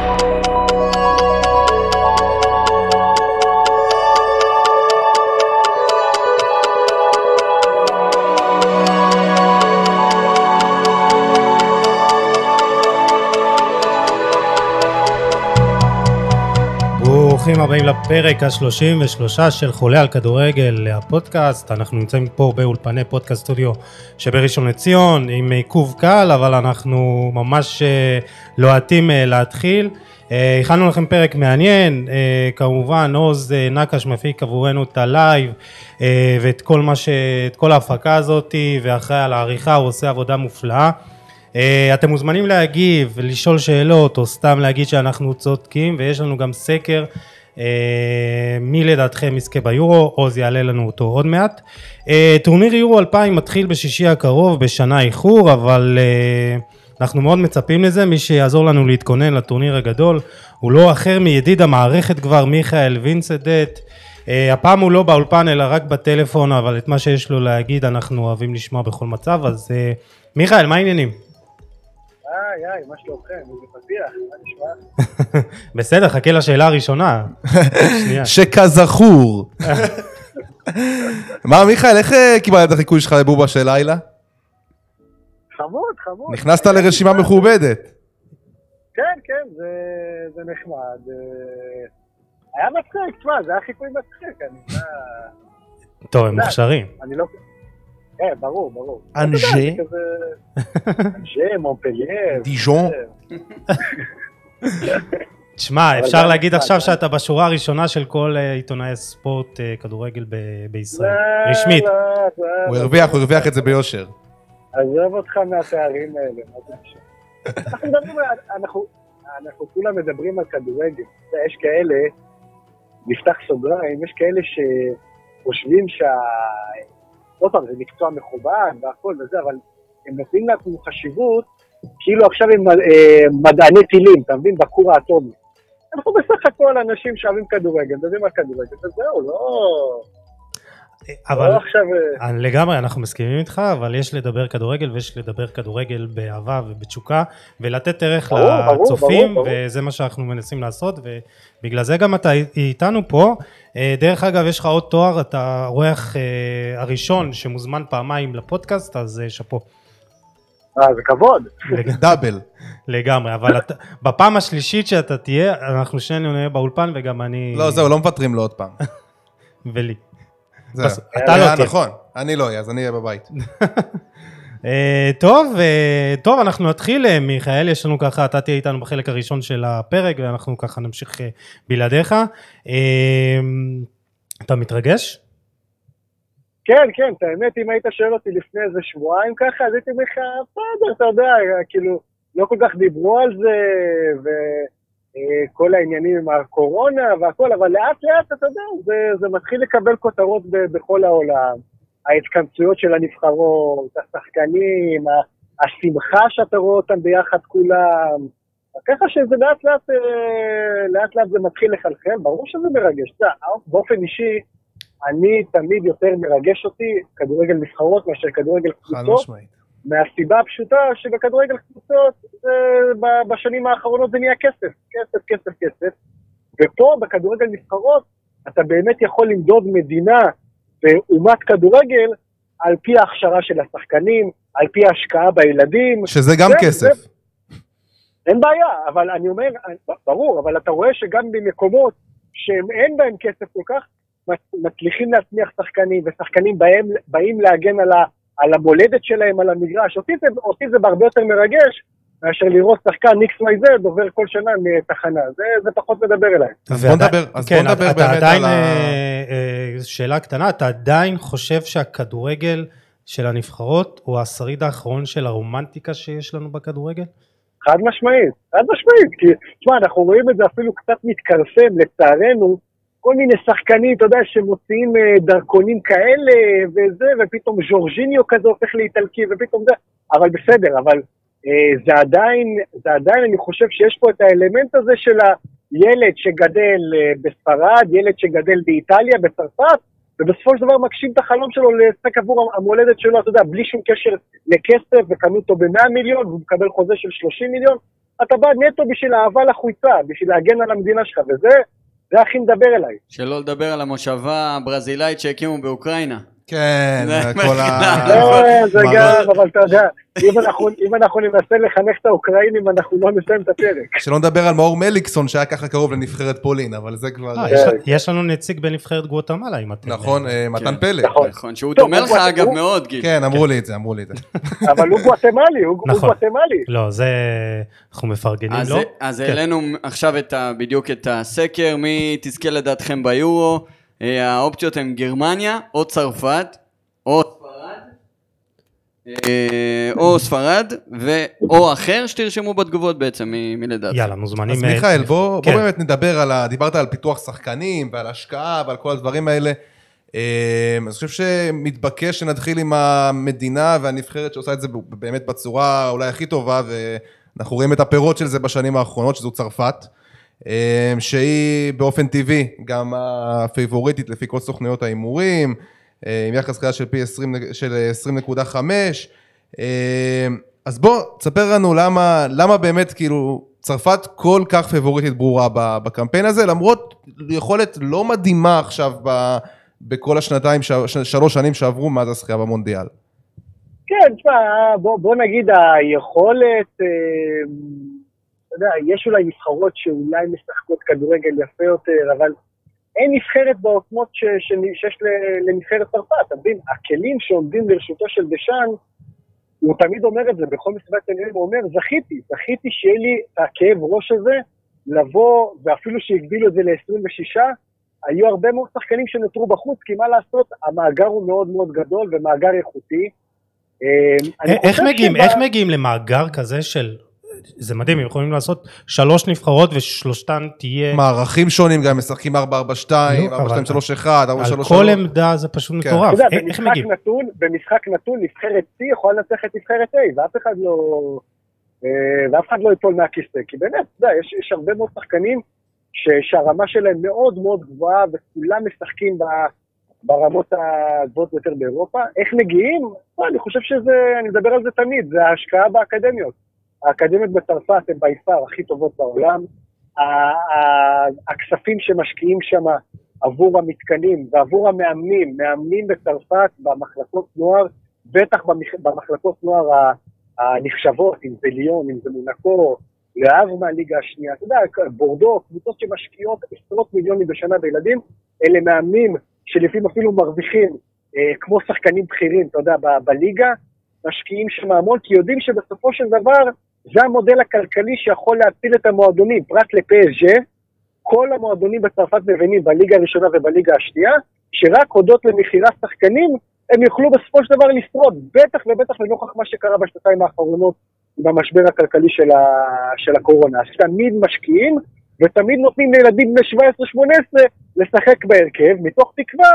Bye. ברוכים הבאים לפרק ה-33 של חולה על כדורגל, הפודקאסט. אנחנו נמצאים פה באולפני פודקאסט סטודיו שבראשון לציון, עם עיכוב קל, אבל אנחנו ממש uh, לוהטים אה, להתחיל. אה, הכנו לכם פרק מעניין, כמובן עוז נקש מפיק עבורנו את הלייב ואת כל ש... כל ההפקה הזאת, ואחראי על העריכה, הוא עושה עבודה מופלאה. אה, אתם מוזמנים להגיב, לשאול שאלות, או סתם להגיד שאנחנו צודקים, ויש לנו גם סקר אה, מי לדעתכם יזכה ביורו, עוז יעלה לנו אותו עוד מעט. אה, טורניר יורו 2000 מתחיל בשישי הקרוב בשנה איחור, אבל אה, אנחנו מאוד מצפים לזה, מי שיעזור לנו להתכונן לטורניר הגדול הוא לא אחר מידיד המערכת כבר, מיכאל וינסדט. הפעם הוא לא באולפן אלא רק בטלפון, אבל את מה שיש לו להגיד אנחנו אוהבים לשמוע בכל מצב, אז מיכאל, מה העניינים? איי, איי, מה שלומכם? איזה פתיח, מה נשמע? בסדר, חכה לשאלה הראשונה. שכזכור. מה, מיכאל, איך אה, קיבלת את החיקוי שלך לבובה של לילה? חמוד, חמוד. נכנסת לרשימה מכובדת. כן, כן, זה נחמד. אה, היה מצחיק, תשמע, זה היה חיקוי מצחיק, אני... טוב, הם מוכשרים. לא... כן, ברור, ברור. אנג'ה? אנג'ה, מונפלייר. דיז'ון. תשמע, אפשר להגיד עכשיו שאתה בשורה הראשונה של כל אה, עיתונאי ספורט אה, כדורגל בישראל, לא, רשמית. לא, לא, הוא הרוויח, הוא הרוויח את זה ביושר. עזוב אותך מהתארים האלה, מה זה משנה. אנחנו כולם מדברים על כדורגל. יש כאלה, נפתח סוגריים, יש כאלה שחושבים שה... עוד פעם, זה מקצוע מכובד והכל וזה, אבל הם נותנים לעצמם חשיבות כאילו עכשיו הם אה, מדעני טילים, אתה מבין? בכור האטומי. אנחנו בסך הכל אנשים שאוהבים כדורגל, מדברים על כדורגל, וזהו, לא... אבל לא עכשיו... אה, לגמרי אנחנו מסכימים איתך אבל יש לדבר כדורגל ויש לדבר כדורגל באהבה ובתשוקה ולתת ערך ברור, לצופים ברור, ברור. וזה מה שאנחנו מנסים לעשות ובגלל זה גם אתה איתנו פה אה, דרך אגב יש לך עוד תואר אתה האורח אה, הראשון שמוזמן פעמיים לפודקאסט אז שאפו. אה זה כבוד. דאבל. לגמרי אבל בפעם השלישית שאתה תהיה אנחנו שנינו נהיה באולפן וגם אני לא זהו לא מוותרים לו עוד פעם. ולי. זהו, אתה לא תהיה. נכון, אני לא אהיה, אז אני אהיה בבית. אה, טוב, אה, טוב, אנחנו נתחיל, אה, מיכאל, יש לנו ככה, אתה תהיה איתנו בחלק הראשון של הפרק, ואנחנו ככה נמשיך בלעדיך. אתה מתרגש? כן, כן, את האמת, אם היית שואל אותי לפני איזה שבועיים ככה, אז הייתי אומר לך, בסדר, אתה יודע, כאילו, לא כל כך דיברו על זה, ו... אה, כל העניינים עם הקורונה והכל, אבל לאט לאט, אתה יודע, זה, זה מתחיל לקבל כותרות ב, בכל העולם. ההתכנסויות של הנבחרות, השחקנים, השמחה שאתה רואה אותם ביחד כולם. ככה שזה לאט לאט, אה, לאט לאט זה מתחיל לחלחל, ברור שזה מרגש. אתה יודע, באופן אישי, אני תמיד יותר מרגש אותי כדורגל נבחרות מאשר כדורגל קבוצות. חד משמעית. מהסיבה הפשוטה שבכדורגל קבוצות בשנים האחרונות זה נהיה כסף, כסף, כסף, כסף. ופה בכדורגל נבחרות אתה באמת יכול למדוד מדינה ואומת כדורגל על פי ההכשרה של השחקנים, על פי ההשקעה בילדים. שזה גם זה, כסף. זה, אין בעיה, אבל אני אומר, ברור, אבל אתה רואה שגם במקומות שאין בהם כסף כל כך, מצליחים להצמיח שחקנים, ושחקנים באים, באים להגן על, ה, על המולדת שלהם, על המגרש. אותי זה, אותי זה בהרבה יותר מרגש מאשר לראות שחקן XYZ עובר כל שנה מתחנה, זה, זה פחות מדבר אליי. אז בוא נדבר, אז כן, בוא נדבר אתה, באמת עדיין, על ה... אה, אה, שאלה קטנה, אתה עדיין חושב שהכדורגל של הנבחרות הוא השריד האחרון של הרומנטיקה שיש לנו בכדורגל? חד משמעית, חד משמעית, כי תשמע, אנחנו רואים את זה אפילו קצת מתכרסם, לצערנו, כל מיני שחקנים, אתה יודע, שמוציאים אה, דרכונים כאלה וזה, ופתאום ז'ורג'יניו כזה הופך לאיטלקי, ופתאום זה, אבל בסדר, אבל אה, זה עדיין, זה עדיין, אני חושב שיש פה את האלמנט הזה של הילד שגדל אה, בספרד, ילד שגדל באיטליה, בצרפת, ובסופו של דבר מגשים את החלום שלו לשחק עבור המולדת שלו, אתה יודע, בלי שום קשר לכסף, וקנו אותו ב-100 מיליון, והוא מקבל חוזה של 30 מיליון, אתה בא נטו בשביל אהבה לחולצה, בשביל להגן על המדינה שלך, וזה זה הכי מדבר אליי. שלא לדבר על המושבה הברזילאית שהקימו באוקראינה. כן, כל ה... לא, זה גם, אבל אתה יודע, אם אנחנו ננסה לחנך את האוקראינים, אנחנו לא נסיים את הפרק. שלא נדבר על מאור מליקסון שהיה ככה קרוב לנבחרת פולין, אבל זה כבר... אה, יש לנו נציג בנבחרת גואטמלה, אם אתם... נכון, אה, מתן כן. פלא. נכון. נכון, שהוא דומה לך אגב מאוד, גיל. כן, אמרו לי את זה, אמרו לי את זה. אבל הוא גואטמלי, הוא נכון. גואטמלי. לא, זה... אנחנו מפרגנים לו. אז כן. העלינו עכשיו בדיוק את הסקר, מי תזכה לדעתכם ביורו. אה, האופציות הן גרמניה או צרפת או ספרד אה, או ספרד או אחר שתרשמו בתגובות בעצם מלדעת. יאללה מוזמנים. אז מיכאל בוא, כן. בוא באמת נדבר על ה... דיברת על פיתוח שחקנים ועל השקעה ועל כל הדברים האלה. אה, אני חושב שמתבקש שנתחיל עם המדינה והנבחרת שעושה את זה באמת בצורה אולי הכי טובה ואנחנו רואים את הפירות של זה בשנים האחרונות שזו צרפת. אמ, שהיא באופן טבעי גם הפייבוריטית לפי כל סוכנויות ההימורים, אה, עם יחס קריאה של פי 20, של 20.5. אמ, אז בוא, תספר לנו למה, למה באמת כאילו צרפת כל כך פייבוריטית ברורה בקמפיין הזה, למרות יכולת לא מדהימה עכשיו ב, בכל השנתיים, שלוש שנים שעברו מאז הזכייה במונדיאל. כן, תשמע, בוא, בוא נגיד היכולת... אה... יודע, יש אולי נבחרות שאולי משחקות כדורגל יפה יותר, אבל אין נבחרת בעוצמות ש, ש, שיש לנבחרת צרפת, אתה מבין? הכלים שעומדים לרשותו של דשאן, הוא תמיד אומר את זה, בכל מסיבת עניינים הוא אומר, זכיתי, זכיתי שיהיה לי את הכאב ראש הזה, לבוא, ואפילו שהגבילו את זה ל-26, היו הרבה מאוד שחקנים שנותרו בחוץ, כי מה לעשות, המאגר הוא מאוד מאוד גדול ומאגר איכותי. אה, איך מגיעים, שבא... איך מגיעים למאגר כזה של זה מדהים, הם יכולים לעשות שלוש נבחרות ושלושתן תהיה... מערכים שונים גם, משחקים 4-4-2, 4-2-3-1, 4-3-3. על כל עמדה זה פשוט כן. מטורף, איך מגיעים? במשחק נתון נבחרת C יכולה לנצח את נבחרת A, ואף אחד לא... אה, ואף אחד לא ייפול מהכיסא, כי באמת, אתה יודע, יש, יש הרבה מאוד שחקנים ש, שהרמה שלהם מאוד מאוד גבוהה וכולם משחקים ב, ברמות הגבוהות ביותר באירופה. איך מגיעים? לא, אני חושב שזה, אני מדבר על זה תמיד, זה ההשקעה באקדמיות. האקדמיות בצרפת הן ביפר הכי טובות בעולם. הכספים שמשקיעים שם עבור המתקנים ועבור המאמנים, מאמנים בצרפת במחלקות נוער, בטח במחלקות נוער הנחשבות, אם זה ליון, אם זה מונקו, לאב מהליגה השנייה, אתה יודע, בורדו, קבוצות שמשקיעות עשרות מיליונים בשנה בילדים, אלה מאמנים שלפעמים אפילו מרוויחים אה, כמו שחקנים בכירים, אתה יודע, בליגה, משקיעים שם המון, כי יודעים שבסופו של דבר זה המודל הכלכלי שיכול להציל את המועדונים, פרט לפסג' כל המועדונים בצרפת מבינים בליגה הראשונה ובליגה השנייה, שרק הודות למכירת שחקנים, הם יוכלו בסופו של דבר לשרוד, בטח ובטח לנוכח מה שקרה בשנתיים האחרונות במשבר הכלכלי של, ה... של הקורונה. אז תמיד משקיעים, ותמיד נותנים לילדים בני 17-18 לשחק בהרכב, מתוך תקווה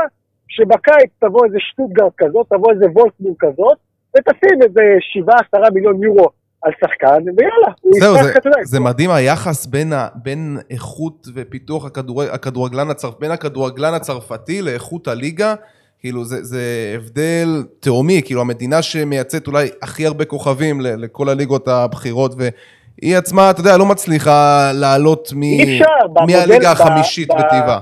שבקיץ תבוא איזה שטוטגרד כזאת, תבוא איזה וולסבורג כזאת, ותשים איזה 7-10 מיליון יורו על שחקן, ויאללה, הוא זהו, זה, אתה יודע. זה מדהים היחס בין, ה, בין איכות ופיתוח הכדור, הכדורגלן, הצרפ, בין הכדורגלן הצרפתי לאיכות הליגה. כאילו זה, זה הבדל תהומי, כאילו המדינה שמייצאת אולי הכי הרבה כוכבים לכל הליגות הבכירות, והיא עצמה, אתה יודע, לא מצליחה לעלות מ... מהליגה החמישית בטבעה.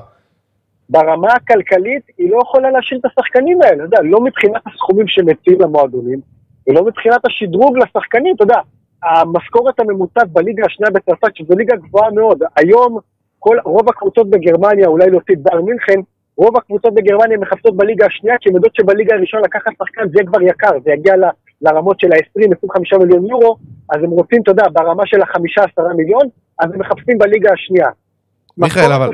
ברמה הכלכלית היא לא יכולה להשאיר את השחקנים האלה, אתה יודע, לא מבחינת הסכומים שמציעים למועדונים, ולא מבחינת השדרוג לשחקנים, אתה יודע, המשכורת הממוצעת בליגה השנייה בצרפת, שזו ליגה גבוהה מאוד, היום כל, רוב הקבוצות בגרמניה, אולי להוציא את בר מינכן, רוב הקבוצות בגרמניה מחפשות בליגה השנייה, כי הן יודעות שבליגה הראשונה לקחת שחקן זה יהיה כבר יקר, זה יגיע ל, לרמות של ה-20-25 מיליון יורו, אז הם רוצים, אתה יודע, ברמה של ה-5-10 מיליון, אז הם מחפשים בליגה השנייה. מיכאל, אבל...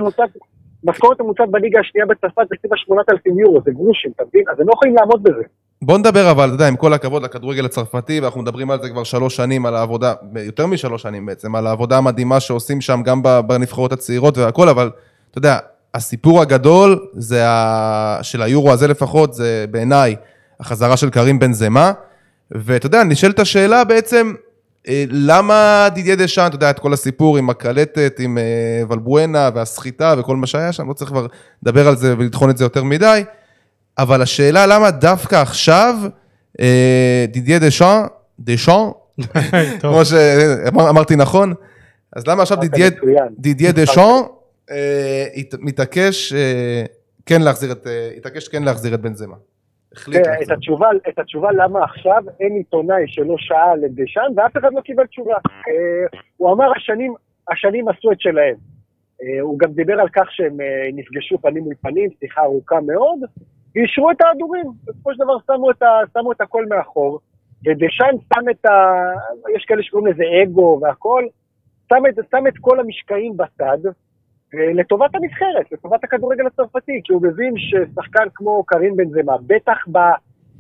משכורת ממוצעת בליגה השנייה בצרפת זה סביב ה-8,000 יורו, זה גרושים, אתה מבין? אז הם לא יכולים לעמוד בזה. בוא נדבר אבל, אתה יודע, עם כל הכבוד לכדורגל הצרפתי, ואנחנו מדברים על זה כבר שלוש שנים, על העבודה, יותר משלוש שנים בעצם, על העבודה המדהימה שעושים שם גם בנבחרות הצעירות והכל, אבל אתה יודע, הסיפור הגדול, זה ה... של היורו הזה לפחות, זה בעיניי החזרה של קרים בן זמה, ואתה יודע, נשאלת השאלה בעצם, אה, למה דידיה דשאן, אתה יודע, את כל הסיפור עם הקלטת, עם אה, ולבואנה והסחיטה וכל מה שהיה שם, לא צריך כבר לדבר על זה ולטחון את זה יותר מדי, אבל השאלה למה דווקא עכשיו אה, דידיה דשאן, דשאן. כמו שאמרתי נכון. אז למה עכשיו דידיה- דשון אה, מתעקש אה, כן להחזיר את, התעקש כן להחזיר את בנזמה. את. התשובה, את התשובה למה עכשיו אין עיתונאי שלא שאל לדשן ואף אחד לא קיבל תשובה. הוא אמר השנים, השנים עשו את שלהם. הוא גם דיבר על כך שהם נפגשו פנים מול פנים, שיחה ארוכה מאוד, ואישרו את ההדורים. בסופו של דבר שמו את, ה, שמו את הכל מאחור, ודשן שם את ה... יש כאלה שקוראים לזה אגו והכל, שם את, שם את כל המשקעים בצד, אה, לטובת הנבחרת, לטובת הכדורגל הצרפתי, כי הוא מבין ששחקן כמו קרין בנזמה, בטח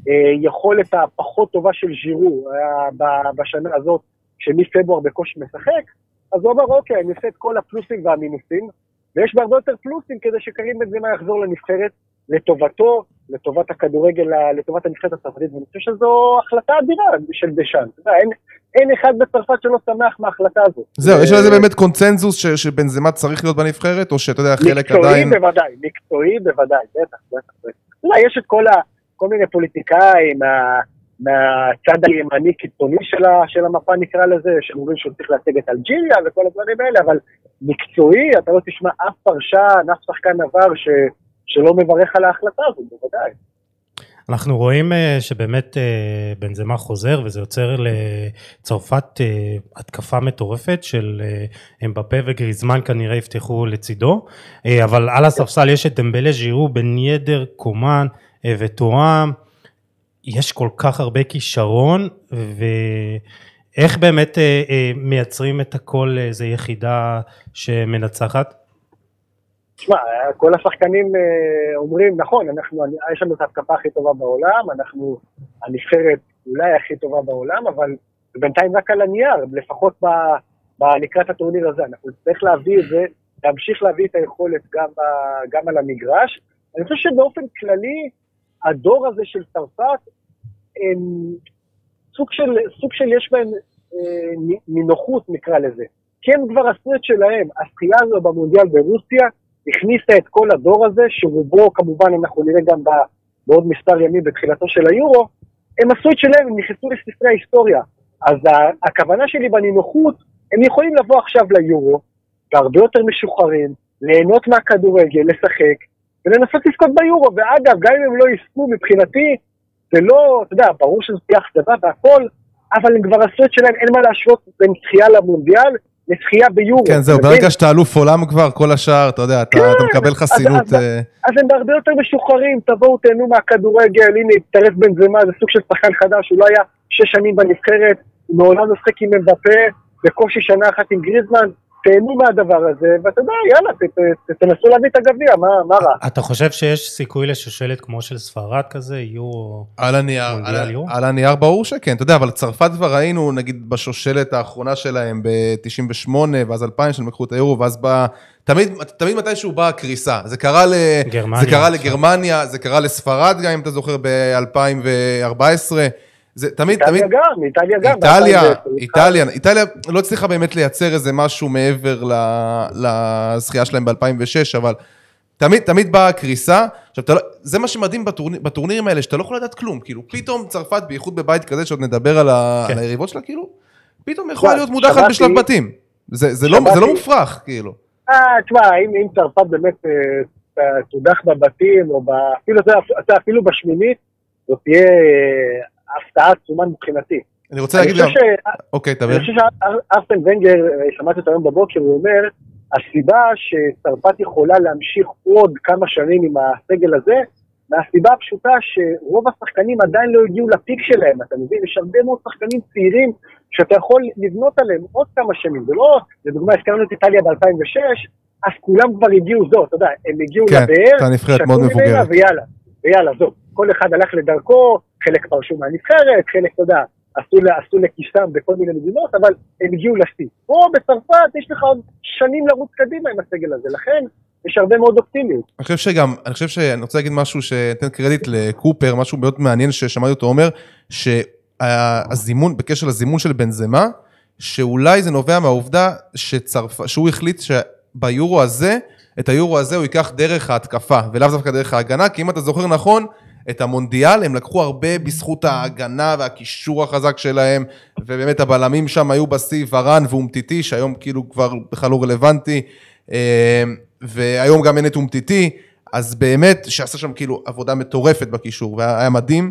ביכולת הפחות טובה של ז'ירו אה, בשנה הזאת, שמפברואר בקושי משחק, אז הוא אמר, אוקיי, אני עושה את כל הפלוסים והמינוסים, ויש בהרבה יותר פלוסים כדי שקרין בנזמה יחזור לנבחרת לטובתו, לטובת הכדורגל, לטובת הנבחרת הצרפתית, ואני חושב שזו החלטה אדירה של דשאן. אין, אין אחד בצרפת שלא שמח מהחלטה הזאת. זהו, יש על זה אה, באמת קונצנזוס ש- שבנזמה צריך להיות בנבחרת, או שאתה יודע, חלק מקצועי עדיין... בוודאי, מקצועי בוודאי, בטח, בטח. בטח. אתה יודע, יש את כל, ה, כל מיני פוליטיקאים מה, מהצד הימני קיצוני של, ה, של המפה נקרא לזה, שאומרים שהוא צריך להציג את אלג'יריה וכל הדברים האלה, אבל מקצועי, אתה לא תשמע אף פרשן, אף שחקן עבר ש, שלא מברך על ההחלטה הזאת, בוודאי. אנחנו רואים אה, שבאמת אה, בנזמה חוזר וזה יוצר לצרפת אה, התקפה מטורפת של אמבפה וגריזמן כנראה יפתחו לצידו אבל על הספסל יש את דמבלה ז'ירו בן ידר קומן וטועם יש כל כך הרבה כישרון ואיך באמת מייצרים את הכל לאיזה יחידה שמנצחת? תשמע, כל השחקנים אה, אומרים, נכון, אנחנו, יש לנו את ההתקפה הכי טובה בעולם, אנחנו הנבחרת אולי הכי טובה בעולם, אבל בינתיים רק על הנייר, לפחות ב, ב, לקראת הטורניר הזה. אנחנו נצטרך להביא את זה, להמשיך להביא את היכולת גם, ב, גם על המגרש. אני חושב שבאופן כללי, הדור הזה של צרפת, סוג של, סוג של יש בהם אה, נינוחות נקרא לזה. כי הם כבר עשו את שלהם. הזכייה הזו במונדיאל ברוסיה הכניסה את כל הדור הזה, שרובו כמובן אנחנו נראה גם בעוד מספר ימים בתחילתו של היורו, הם עשו את שלהם, הם נכנסו לספרי ההיסטוריה. אז הכוונה שלי בנינוחות, הם יכולים לבוא עכשיו ליורו, והרבה יותר משוחררים, ליהנות מהכדורגל, לשחק, ולנסות לזכות ביורו. ואגב, גם אם הם לא יזכו מבחינתי, זה לא, אתה יודע, ברור שזו תהיה אכזבה והכל, אבל הם כבר עשו את שלהם, אין מה להשוות בין זכייה למונדיאל לזכייה ביורו. כן, זהו? ברגע שאתה אלוף עולם כבר, כל השאר, אתה יודע, אתה כן, אתה מקבל חסינות. אז- אה, אז הם הרבה יותר משוחררים, תבואו תהנו מהכדורגל, הנה הצטרף בנזמה, זה סוג של שחקן חדש, הוא לא היה שש שנים בנבחרת, מעולם לא שיחק עם מבפה, בקושי שנה אחת עם גריזמן, תהנו מהדבר הזה, ואתה יודע, יאללה, ת, ת, ת, תנסו להביא את הגביע, מה, מה רע? אתה חושב שיש סיכוי לשושלת כמו של ספרד כזה יורו? על הנייר, על? על הנייר ברור שכן, אתה יודע, אבל צרפת כבר ראינו, נגיד, בשושלת האחרונה שלהם ב-98, ואז 2000, שהם לקחו את היורו, ואז בא... תמיד, תמיד מתישהו באה הקריסה. זה קרה, ל... גרמניה, זה קרה. לגרמניה, זה קרה לספרד גם, אם אתה זוכר, ב-2014. זה תמיד, תמיד... איטליה גם, איטליה גם. איטליה, ב-2010. איטליה, איטליה לא הצליחה באמת לייצר איזה משהו מעבר ל- לזכייה שלהם ב-2006, אבל תמיד, תמיד באה הקריסה. עכשיו, אתה לא, זה מה שמדהים בטורניר, בטורנירים האלה, שאתה לא יכול לדעת כלום. כאילו, פתאום צרפת, בייחוד בבית כזה, שעוד נדבר על, ה, כן. על היריבות שלה, כאילו, פתאום יכולה להיות מודחת בשלב בתים. זה, זה, לא, זה לא מופרך, כאילו. אה, תשמע, אם, אם צרפת באמת אה, תודח בבתים, או ב... אפילו, אפילו בשמינית, זאת תהיה אה, הפתעה עצומה מבחינתי. אני רוצה להגיד גם... אוקיי, תדבר. אני חושב שארסן ונגר, אה, שמעתי אותו היום בבוקר, הוא אומר, הסיבה שצרפת יכולה להמשיך עוד כמה שנים עם הסגל הזה, מהסיבה הפשוטה שרוב השחקנים עדיין לא הגיעו לפיק שלהם, אתה מבין? יש הרבה מאוד שחקנים צעירים שאתה יכול לבנות עליהם עוד כמה שנים, זה לא, לדוגמה, הזכרנו את איטליה ב-2006, אז כולם כבר הגיעו, זו, אתה יודע, הם הגיעו כן, לבאר, שתו מאוד ממנה. ויאללה, ויאללה, זהו, כל אחד הלך לדרכו, חלק פרשו מהנבחרת, חלק, אתה יודע, עשו, עשו לכיסם בכל מיני מדינות, אבל הם הגיעו לשיא. פה בצרפת יש לך עוד שנים לרוץ קדימה עם הסגל הזה, לכן יש הרבה מאוד אופטימיות. אני חושב שגם, אני חושב שאני רוצה להגיד משהו שאתן קרדיט לקופר, משהו מאוד מעניין ששמעתי אותו אומר, שהזימון, בקשר לזימון של בנזמה, שאולי זה נובע מהעובדה שצרפ... שהוא החליט שביורו הזה, את היורו הזה הוא ייקח דרך ההתקפה, ולאו דווקא דרך ההגנה, כי אם אתה זוכר נכון, את המונדיאל, הם לקחו הרבה בזכות ההגנה והקישור החזק שלהם, ובאמת הבלמים שם היו בשיא ורן ואומטיטי, שהיום כאילו כבר בכלל לא רלוונטי, אה, והיום גם אין את אומטיטי, אז באמת, שעשה שם כאילו עבודה מטורפת בקישור, והיה מדהים,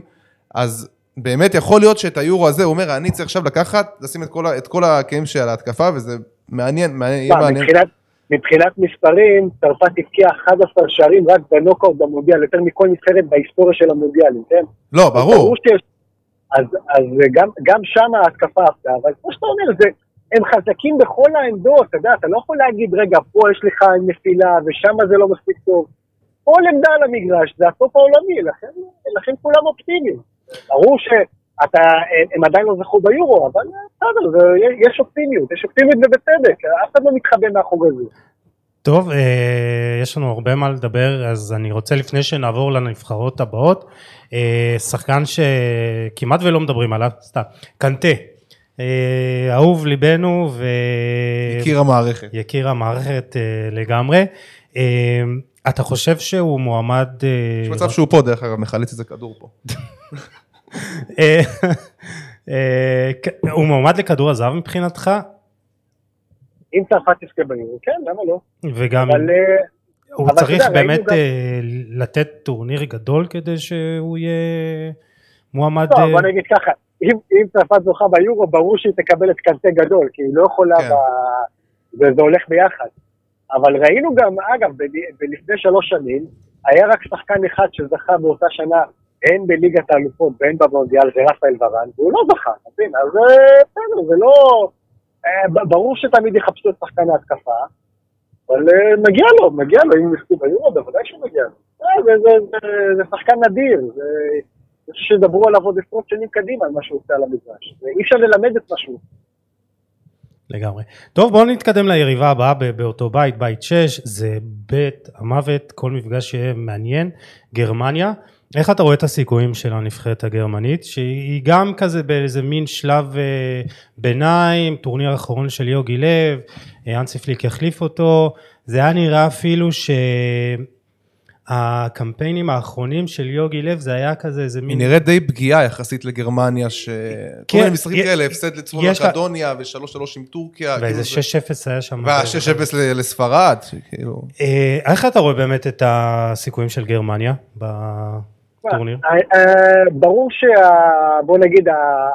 אז באמת יכול להיות שאת היורו הזה, הוא אומר, אני צריך עכשיו לקחת, לשים את כל, כל הכלים שלי על ההתקפה, וזה מעניין, מעניין, יהיה מעניין. מבחינת, מבחינת מספרים, צרפת הבקיעה 11 שערים רק בנוקאוט במונדיאל, יותר מכל נבחרת בהיסטוריה של המונדיאלים, כן? לא, ברור. שיש... אז, אז גם, גם שם ההתקפה עבדה, אבל כמו שאתה אומר, זה, הם חזקים בכל העמדות, אתה יודע, אתה לא יכול להגיד, רגע, פה יש לך נפילה ושם זה לא מספיק טוב. כל עמדה על המגרש זה הטופ העולמי, לכן, לכן כולם אופטימיים. ברור שאתה, הם עדיין לא זכו ביורו, אבל בסדר, זה- יש אופטימיות, יש אופטימיות ובצדק, אף אחד לא מתחבא מאחורי זה. טוב, אה, יש לנו הרבה מה לדבר, אז אני רוצה לפני שנעבור לנבחרות הבאות, אה, שחקן שכמעט ולא מדברים עליו, סתם, קנטה, אה, אהוב ליבנו ו... יקיר המערכת. יקיר המערכת אה, לגמרי. אה, אתה חושב שהוא מועמד... אה, יש מצב שהוא פה, דרך אגב, מחלץ איזה כדור פה. אה, אה, הוא מועמד לכדור הזהב מבחינתך? אם צרפת תזכה ביורו, כן, למה לא? וגם אבל... אה, הוא אבל צריך יודע, באמת גם- לתת טורניר גדול כדי שהוא יהיה מועמד... לא, בוא נגיד ככה, אם, אם צרפת זוכה ביורו, ברור שהיא תקבל את קנטה גדול, כי היא לא יכולה, כן. ב... וזה הולך ביחד. אבל ראינו גם, אגב, ב- בלפני שלוש שנים, היה רק שחקן אחד שזכה באותה שנה, הן בליגת האלופות והן במונדיאל, זה רפאל ורן, והוא לא זכה, אתה מבין? אז אה, בסדר, זה לא... אה, ברור שתמיד יחפשו את שחקן ההתקפה, אבל אה, מגיע לו, מגיע לו, אם יזכו ביורו, בוודאי שמגיע לו. אה, זה, שחקן נדיר. אני חושב שידברו עליו עוד עשרות שנים קדימה על מה שהוא עושה על המגרש. ואי אפשר ללמד את מה שהוא. לגמרי. טוב בואו נתקדם ליריבה הבאה באותו בית, בית 6, זה בית המוות, כל מפגש שיהיה מעניין, גרמניה. איך אתה רואה את הסיכויים של הנבחרת הגרמנית, שהיא גם כזה באיזה מין שלב אה, ביניים, טורניר אחרון של יוגי לב, אה, אנסי פליק יחליף אותו, זה היה נראה אפילו שהקמפיינים האחרונים של יוגי לב זה היה כזה איזה היא מין... נראית די פגיעה יחסית לגרמניה, ש... כל כן, מיני משחקים כאלה, הפסד לצפון מקדוניה ו-3-3 עם טורקיה. ואיזה כאילו זה- 6-0 היה שם. וה-6-0 ל- לספרד, כאילו... איך אתה רואה באמת את הסיכויים של גרמניה בטורניר? אה, אה, ברור שה... בוא נגיד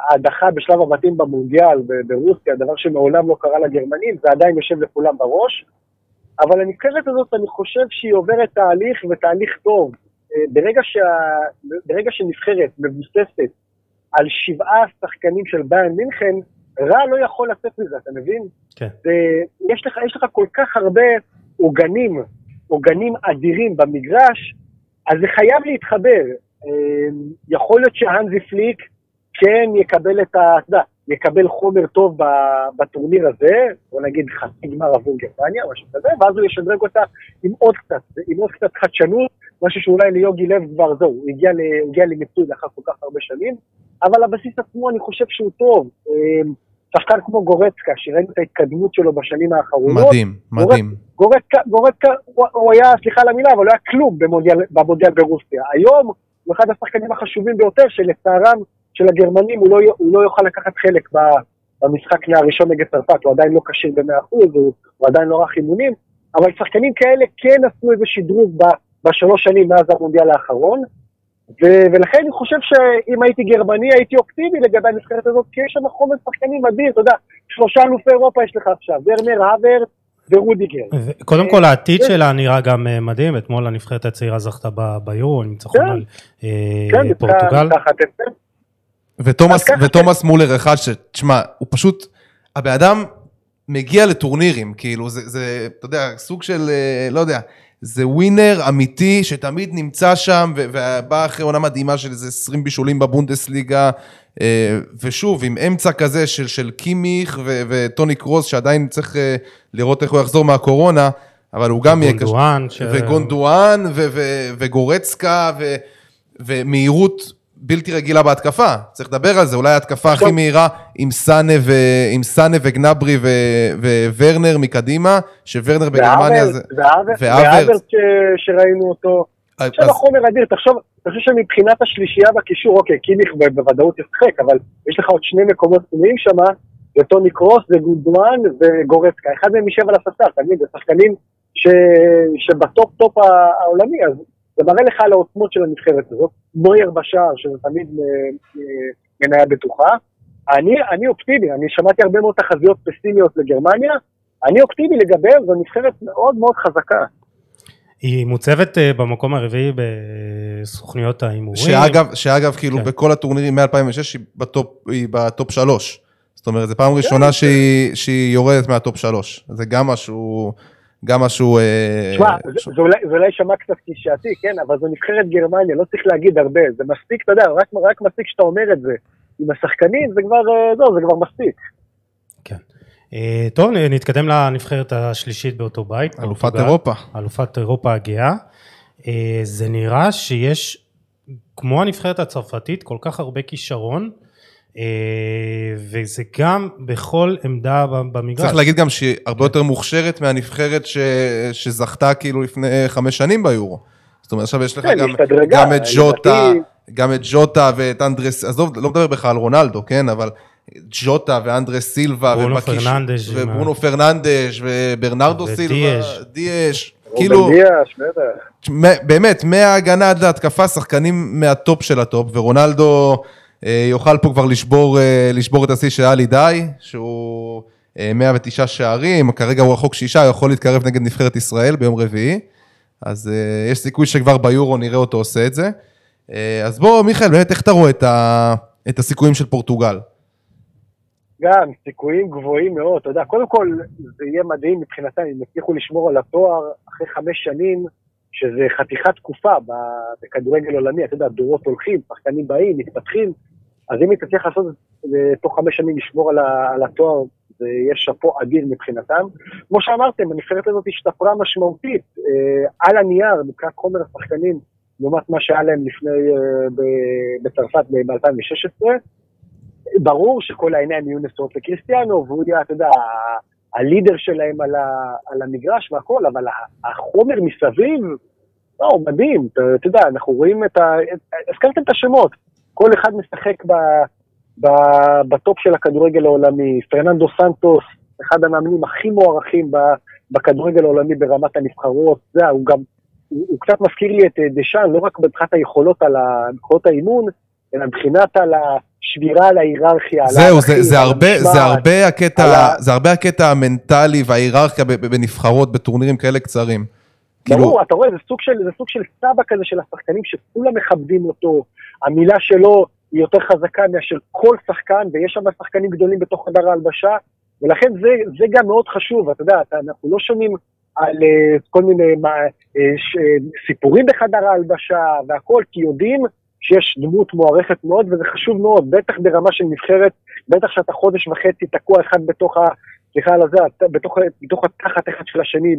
ההדחה בשלב הבתים במונדיאל ברוסיה, דבר שמעולם לא קרה לגרמנים, זה עדיין יושב לכולם בראש. אבל הנבחרת הזאת, אני חושב שהיא עוברת תהליך ותהליך טוב. אה, ברגע, שה... ברגע שנבחרת מבוססת על שבעה שחקנים של ביין מינכן, רע לא יכול לצאת מזה, אתה מבין? כן. ויש לך, יש לך כל כך הרבה עוגנים, עוגנים אדירים במגרש, אז זה חייב להתחבר. אה, יכול להיות שהאנזי פליק כן יקבל את ה... אתה יודע, יקבל חומר טוב בטורניר הזה, בוא נגיד חצי גמר עבור גרמניה, משהו כזה, ואז הוא ישדרג אותה עם עוד קצת, עם עוד קצת חדשנות, משהו שאולי ליוגי לב כבר זהו, הוא הגיע, הגיע למיצוי לאחר כל כך הרבה שנים, אבל הבסיס עצמו אני חושב שהוא טוב. שחקן כמו גורצקה, שראינו את ההתקדמות שלו בשנים האחרונות, מדהים, מדהים. גורצקה, גורצקה הוא, הוא היה, סליחה על המילה, אבל לא היה כלום במונדיאל, במונדיאל ברוסיה. היום הוא אחד השחקנים החשובים ביותר, שלצערם של הגרמנים הוא לא, הוא לא יוכל לקחת חלק במשחק הראשון נגד צרפת, הוא עדיין לא כשיר ב-100%, הוא, הוא עדיין לא רך אימונים, אבל שחקנים כאלה כן עשו איזה שדרוג בשלוש שנים מאז המונדיאל האחרון, ו- ולכן אני חושב שאם הייתי גרמני הייתי אופטימי לגבי הנבחרת הזאת, כי יש שם חומר שחקנים מדהים, אתה יודע, שלושה אלופי אירופה יש לך עכשיו, ורנר, האוורט ורודיגר. קודם כל העתיד שלה נראה גם אה, מדהים, אתמול הנבחרת הצעירה זכתה ב- ביורו, ניצחון כן. על אה, כן, פורטוגל. ותומאס, מולר אחד שתשמע, הוא פשוט, הבן אדם מגיע לטורנירים, כאילו, זה, זה, אתה יודע, סוג של, אה, לא יודע, זה ווינר אמיתי שתמיד נמצא שם, ובא אחרי עונה מדהימה של איזה 20 בישולים בבונדסליגה, אה, ושוב, עם אמצע כזה של, של קימיך ו- וטוני קרוס, שעדיין צריך אה, לראות איך הוא יחזור מהקורונה, אבל הוא גם יהיה קשה. גונדואן, ש- וגונדואן, ו- ו- וגורצקה, ו- ומהירות בלתי רגילה בהתקפה. צריך לדבר על זה, אולי ההתקפה הכי מהירה עם סאנה, ו- עם סאנה וגנברי ו- וורנר מקדימה, שוורנר בגרמניה זה... והאוורט ש- שראינו אותו. אז- עכשיו החומר אדיר, תחשוב, אני חושב שמבחינת השלישייה בקישור, אוקיי, קימיך ב- בוודאות ישחק, אבל יש לך עוד שני מקומות פנויים שם, זה טוני קרוס, זה גונדואן וגורצקה. אחד מהם יישב על הספסל, מבין? זה שחקנים ש... שבטופ טופ העולמי, אז זה מראה לך על העוצמות של הנבחרת הזאת. נויר בשער, שזה תמיד אה, אה, מניה בטוחה. אני, אני אופטימי, אני שמעתי הרבה מאוד תחזיות פסימיות לגרמניה, אני אופטימי לגביהם, זו נבחרת מאוד מאוד חזקה. היא מוצבת אה, במקום הרביעי בסוכנויות ההימורים. שאגב, שאגב, כאילו, כן. בכל הטורנירים מ-2006 היא בטופ, היא בטופ שלוש. זאת אומרת, זו פעם כן, ראשונה שהיא, שהיא יורדת מהטופ שלוש. זה גם משהו, גם משהו... אה, תשמע, זה- ש- זה אולי- זה אולי יישמע קצת קלישאתי, כן, אבל זו נבחרת גרמניה, לא צריך להגיד הרבה, זה מספיק, אתה יודע, רק, רק מספיק שאתה אומר את זה. עם השחקנים זה כבר, אה, לא, זה כבר מספיק. כן. אה, טוב, נתקדם לנבחרת השלישית באותו בית. אלופת פורטוגל. אירופה. אלופת אירופה הגאה. אה, זה נראה שיש, כמו הנבחרת הצרפתית, כל כך הרבה כישרון, אה, וזה גם בכל עמדה במגרש. צריך להגיד גם שהיא הרבה יותר מוכשרת מהנבחרת ש... שזכתה כאילו לפני חמש שנים ביורו. זאת אומרת, עכשיו יש לך כן, גם, השתדרגה, גם את ג'וטה, גם את ג'וטה ואת אנדרס, עזוב, לא מדבר בכלל על רונלדו, כן, אבל ג'וטה ואנדרס סילבה, ברונו ובקיש- פרננדש, וברונו פרננדש, וברנרדו. סילבה, דיאש, כאילו, דיאש, באמת, מההגנה עד להתקפה, שחקנים מהטופ של הטופ, ורונלדו אה, יוכל פה כבר לשבור, אה, לשבור את השיא של עלי דאי, שהוא אה, 109 שערים, כרגע הוא רחוק שישה, הוא יכול להתקרב נגד נבחרת ישראל ביום רביעי, אז אה, יש סיכוי שכבר ביורו נראה אותו עושה את זה. אה, אז בוא, מיכאל, באמת, איך אתה רואה את, ה, את הסיכויים של פורטוגל? גם, סיכויים גבוהים מאוד, אתה יודע, קודם כל, זה יהיה מדהים מבחינתם, אם יצליחו לשמור על התואר אחרי חמש שנים, שזה חתיכת תקופה בכדורגל עולמי, אתה יודע, דורות הולכים, שחקנים באים, מתפתחים, אז אם היא תצליח לעשות תוך חמש שנים, לשמור על, על התואר, זה יהיה שאפו אדיר מבחינתם. כמו שאמרתם, הנבחרת הזאת השתפרה משמעותית, אה, על הנייר, מבחינת חומר השחקנים, לעומת מה שהיה להם לפני, אה, בצרפת ב-2016. ברור שכל העיניים יהיו נשואות לקריסטיאנו, והוא יהיה, אתה יודע, הלידר שלהם על, ה, על המגרש והכל, אבל החומר מסביב, לא, מדהים, אתה יודע, אנחנו רואים את ה... הזכרתם את השמות, כל אחד משחק ב, ב, בטופ של הכדורגל העולמי, פרננדו סנטוס, אחד המאמנים הכי מוערכים ב, בכדורגל העולמי ברמת הנבחרות, זה, הוא גם, הוא, הוא קצת מזכיר לי את אה, דשאן, לא רק מבחינת היכולות על ה- יכולות האימון, אלא מבחינת על השבירה על ההיררכיה, זהו, זה, זה, הרבה, זה, המשמעת. הרבה הקטע, ה- זה הרבה הקטע המנטלי וההיררכיה בנבחרות, בטורנירים כאלה קצרים. כאילו, ברור, אתה רואה, זה סוג של, זה סוג של סבא כזה של השחקנים שכולם מכבדים אותו, המילה שלו היא יותר חזקה מאשר כל שחקן, ויש שם שחקנים גדולים בתוך חדר ההלבשה, ולכן זה, זה גם מאוד חשוב, אתה יודע, אנחנו לא שומעים על uh, כל מיני מה, uh, ש, uh, סיפורים בחדר ההלבשה והכל, כי יודעים שיש דמות מוערכת מאוד, וזה חשוב מאוד, בטח ברמה של נבחרת, בטח שאתה חודש וחצי תקוע אחד בתוך ה... סליחה על הזה, בתוך, בתוך התחת אחד של השני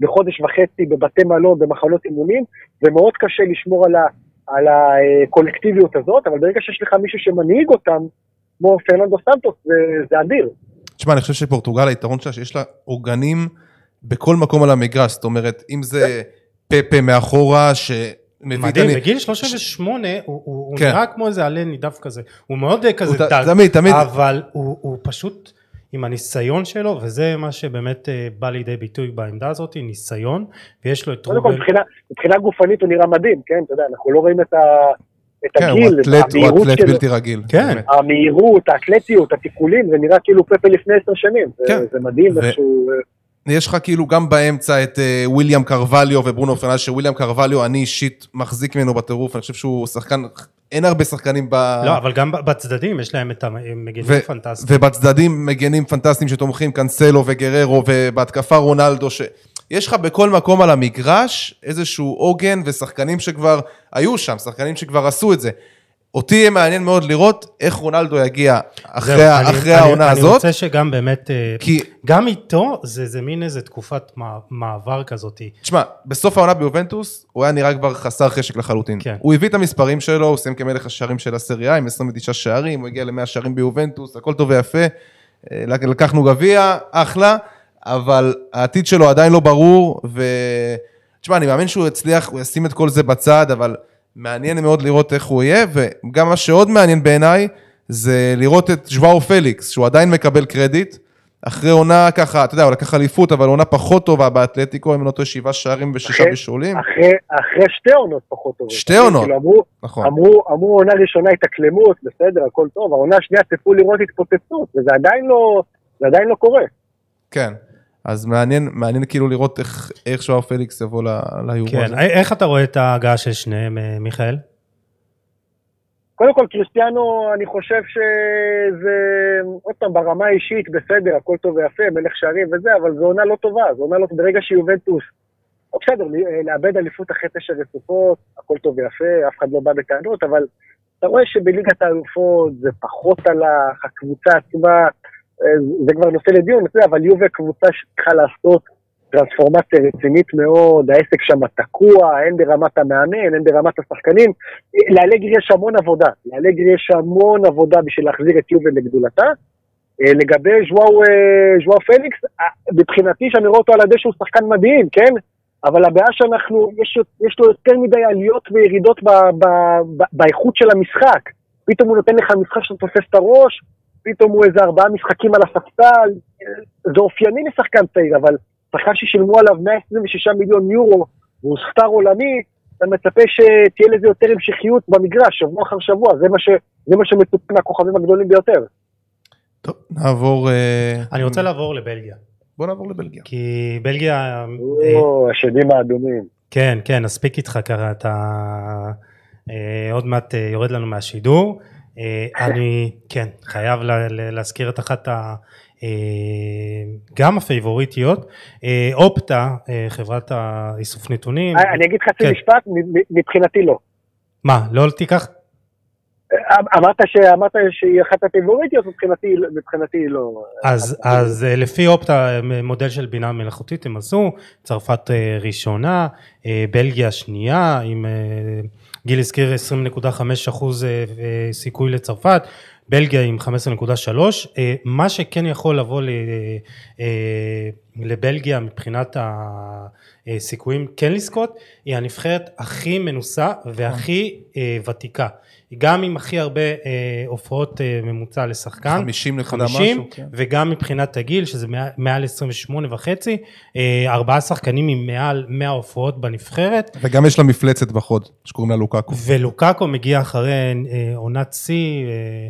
בחודש וחצי בבתי מלון, במחנות אימונים, זה מאוד קשה לשמור על, ה, על הקולקטיביות הזאת, אבל ברגע שיש לך מישהו שמנהיג אותם, כמו פרננדו סנטוס, זה, זה אדיר. תשמע, אני חושב שפורטוגל, היתרון שלה שיש לה עוגנים בכל מקום על המגרש, זאת אומרת, אם זה פפה מאחורה, את מדהים, הנ- בגיל 38 הוא- הוא הוא כן. נראה כמו איזה עלה נידף כזה, הוא מאוד אה, כזה הוא דל, תמיד, תמיד. אבל הוא הוא פשוט עם הניסיון שלו, וזה מה שבאמת אה, בא לידי ביטוי בעמדה הזאת, ניסיון, ויש לו את קודם כל, רובן, מבחינה, מבחינה גופנית הוא נראה מדהים, כן? אתה יודע, אנחנו לא רואים את, ה, את כן, הוא הגיל, אתלט, הוא המהירות אתלט שלו, בלתי רגיל. כן. באמת. המהירות, האתלטיות, הטיפולים, זה נראה כאילו פפה לפני עשר שנים. זה, כן. זה מדהים ו- איך שהוא... יש לך כאילו גם באמצע את אה, וויליאם קרווליו וברונו פרננדס, שוויליאם קרווליו, אני אישית מחזיק ממנו בטירוף, אני חושב שהוא שחקן, אין הרבה שחקנים ב... לא, אבל גם בצדדים יש להם את המגינים ו- פנטסטיים, ובצדדים מגנים פנטסטיים שתומכים, קאנסלו וגררו, ובהתקפה רונלדו, ש... יש לך בכל מקום על המגרש איזשהו עוגן ושחקנים שכבר היו שם, שחקנים שכבר עשו את זה. אותי יהיה מעניין מאוד לראות איך רונלדו יגיע אחרי, זהו, ה- אני- אחרי אני- העונה אני הזאת, רוצה שגם באמת, אה, כי, גם איתו זה זה מין איזה תקופת מע- מעבר כזאת, תשמע, בסוף העונה ביובנטוס, הוא היה נראה כבר חסר חשק לחלוטין. כן. הוא הביא את המספרים שלו, הוא סיים כמלך השערים של הסריה עם 29 שערים, הוא הגיע ל-100 שערים ביובנטוס, הכל טוב ויפה. אה, לק- לקחנו גביע, אחלה, אבל העתיד שלו עדיין לא ברור, ו... תשמע, אני מאמין שהוא יצליח, הוא ישים את כל זה בצד, אבל מעניין מאוד לראות איך הוא יהיה, וגם מה שעוד מעניין בעיניי, זה לראות את שוואו פליקס, שהוא עדיין מקבל קרדיט, אחרי עונה ככה, אתה יודע, הוא לקח אליפות, אבל עונה פחות טובה באתלטיקו, אם לא טועה, שבעה שערים ושישה בישולים. אחרי, אחרי שתי עונות פחות טובות. שתי עונות. כאילו אמרו, נכון. אמרו, אמרו עונה ראשונה התאקלמות, בסדר, הכל טוב, העונה השנייה ציפו לראות התפוצצות, וזה עדיין לא, עדיין לא קורה. כן. אז מעניין, מעניין כאילו לראות איך, איך שוואו פליקס יבוא ל- ליורו כן, הזה. איך אתה רואה את ההגעה של שניהם, אה, מיכאל? קודם כל, קריסטיאנו, אני חושב שזה, עוד פעם, ברמה האישית, בסדר, הכל טוב ויפה, מלך שערים וזה, אבל זו עונה לא טובה, זו עונה לא טובה, ברגע שיובנטוס, או בסדר, לאבד אליפות אחרי תשע רצופות, הכל טוב ויפה, אף אחד לא בא בטענות, אבל אתה רואה שבליגת האלופות זה פחות הלך, הקבוצה עצמה, אה, זה כבר נושא לדיון, אבל יובה קבוצה שצריכה לעשות טרנספורמציה רצינית מאוד, העסק שם תקוע, הן ברמת המאמן, הן ברמת השחקנים. לאלגרי יש המון עבודה, לאלגרי יש המון עבודה בשביל להחזיר את יובל לגדולתה. אה, לגבי ז'ואו אה, ז'ואו פליקס, אה, מבחינתי שאני רואה אותו על הדשא הוא שחקן מדהים, כן? אבל הבעיה שאנחנו, יש, יש לו יותר מדי עליות וירידות ב, ב, ב, באיכות של המשחק. פתאום הוא נותן לך משחק שאתה תופס את הראש, פתאום הוא איזה ארבעה משחקים על הספסל. זה אופייני לשחקן צעיר, אבל שחקן ששילמו עליו 126 מיליון יורו, והוא סטאר עולמי, אתה מצפה שתהיה לזה יותר המשכיות במגרש, שבוע אחר שבוע, זה מה, ש, זה מה שמצופה מהכוכבים הגדולים ביותר. טוב, נעבור... אה, אני רוצה לעבור לבלגיה, בוא נעבור לבלגיה. כי בלגיה... אה, או, השדים האדומים. כן, כן, נספיק איתך ככה, אתה אה, עוד מעט יורד לנו מהשידור. אה, אני, כן, חייב לה, לה- להזכיר את אחת ה... אה, גם הפייבוריטיות, אה, אופטה, חברת האיסוף נתונים. אני אגיד חצי כן. משפט, מבחינתי לא. מה, לא תיקח? אה, אמרת שאמרת שהיא אחת הפיבוריטיות, מבחינתי מבחינתי לא. אז, אז לפי אופטה מודל של בינה מלאכותית הם עשו, צרפת ראשונה, בלגיה שנייה, עם גיל הזכיר 20.5 אחוז אה, אה, סיכוי לצרפת, בלגיה עם 15.3, אה, מה שכן יכול לבוא לבלגיה מבחינת הסיכויים כן לזכות, היא הנבחרת הכי מנוסה והכי ותיקה. גם עם הכי הרבה אה, הופעות אה, ממוצע לשחקן, 50 נקודה 50, משהו, כן. וגם מבחינת הגיל, שזה מעל- מעל 28 וחצי, אה, ארבעה שחקנים עם מעל 100 הופעות בנבחרת, וגם יש לה מפלצת בחוד, שקוראים לה לוקקו. ולוקאקו מגיע אחרי אה, עונת שיא, אה,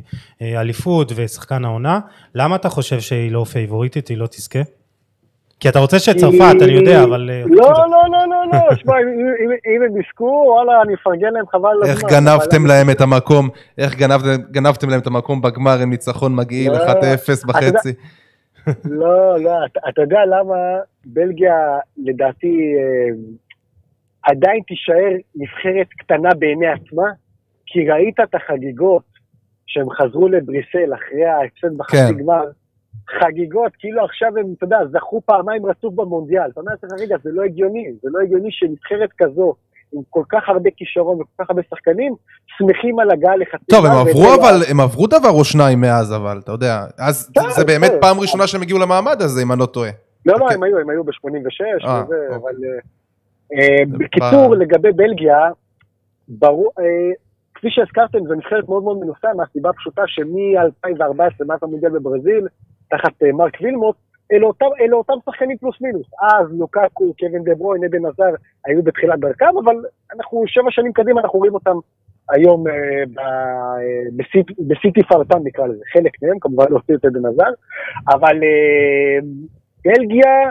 אה, אליפות ושחקן העונה. למה אתה חושב שהיא לא פייבוריטית, היא לא תזכה? כי אתה רוצה שצרפת, אני יודע, אבל... אה, לא, לא, לא, לא, לא, שמע, אם- אם- אם הם יזכו, וואלה, אני אפרגן להם חבל על איך הזמן, גנבתם אבל- להם את המקום, איך גנבתם- גנבתם להם את המקום בגמר עם ניצחון מגעיל לא, 1-0 בחצי. לא, לא, אתה, אתה יודע למה בלגיה, לדעתי, אה, עדיין תישאר נבחרת קטנה בעיני עצמה? כי ראית את החגיגות שהם חזרו לבריסל אחרי ההפסד בחצי כן. גמר, חגיגות, כאילו עכשיו הם, אתה יודע, זכו פעמיים רצוף במונדיאל. אתה אומר לעצמך, רגע, זה לא הגיוני, זה לא הגיוני שנבחרת כזו, עם כל כך הרבה כישרון וכל כך הרבה שחקנים, שמחים על הגעה לחצי טוב, הם עברו אבל, הם עברו דבר או שניים מאז, אבל, אתה יודע, אז כן, זה באמת כן. פעם ראשונה שהם הגיעו למעמד הזה, אם אני לא טועה. לא, לא, אוקיי. הם היו, הם היו ב-86, אה, אוקיי. אבל... אה, אה, בקיצור, לגבי בלגיה, ברור, אה, כפי שהזכרתם, זו נבחרת מאוד מאוד מנוסה, מהסיבה הפשוטה שמ-2014, מאז המונדיאל בברזיל, תחת אה, מרק וילמוט, אלה אותם, אלה אותם שחקנים פלוס מינוס. אז לוקקו, קווין דה ברוין, עדן עזר, היו בתחילת דרכם, אבל אנחנו שבע שנים קדימה, אנחנו רואים אותם היום אה, ב- אה, פרטן נקרא לזה, חלק מהם, כמובן להוציא את עדן עזר, אבל אה, בלגיה,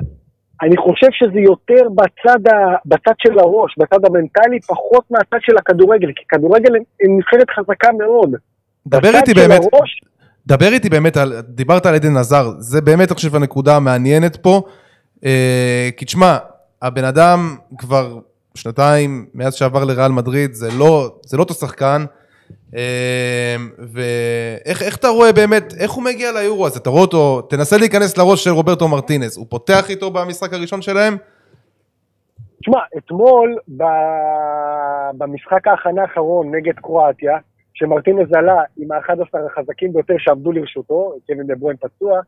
אני חושב שזה יותר בצד, ה, בצד של הראש, בצד המנטלי, פחות מהצד של הכדורגל, כי כדורגל הם נבחרת חזקה מאוד. דבר איתי באמת, הראש, דבר איתי באמת, על, דיברת על עדן עזר, זה באמת, אני חושב, הנקודה המעניינת פה. אה, כי תשמע, הבן אדם כבר שנתיים מאז שעבר לריאל מדריד, זה לא, זה לא אותו שחקן. אה, ואיך איך אתה רואה באמת, איך הוא מגיע ליורו הזה? אתה רואה אותו, תנסה להיכנס לראש של רוברטו מרטינס, הוא פותח איתו במשחק הראשון שלהם? תשמע, אתמול. במשחק ההכנה האחרון נגד קרואטיה, שמרטינז עלה עם ה-11 החזקים ביותר שעמדו לרשותו, קווין דה ברוין פצוע,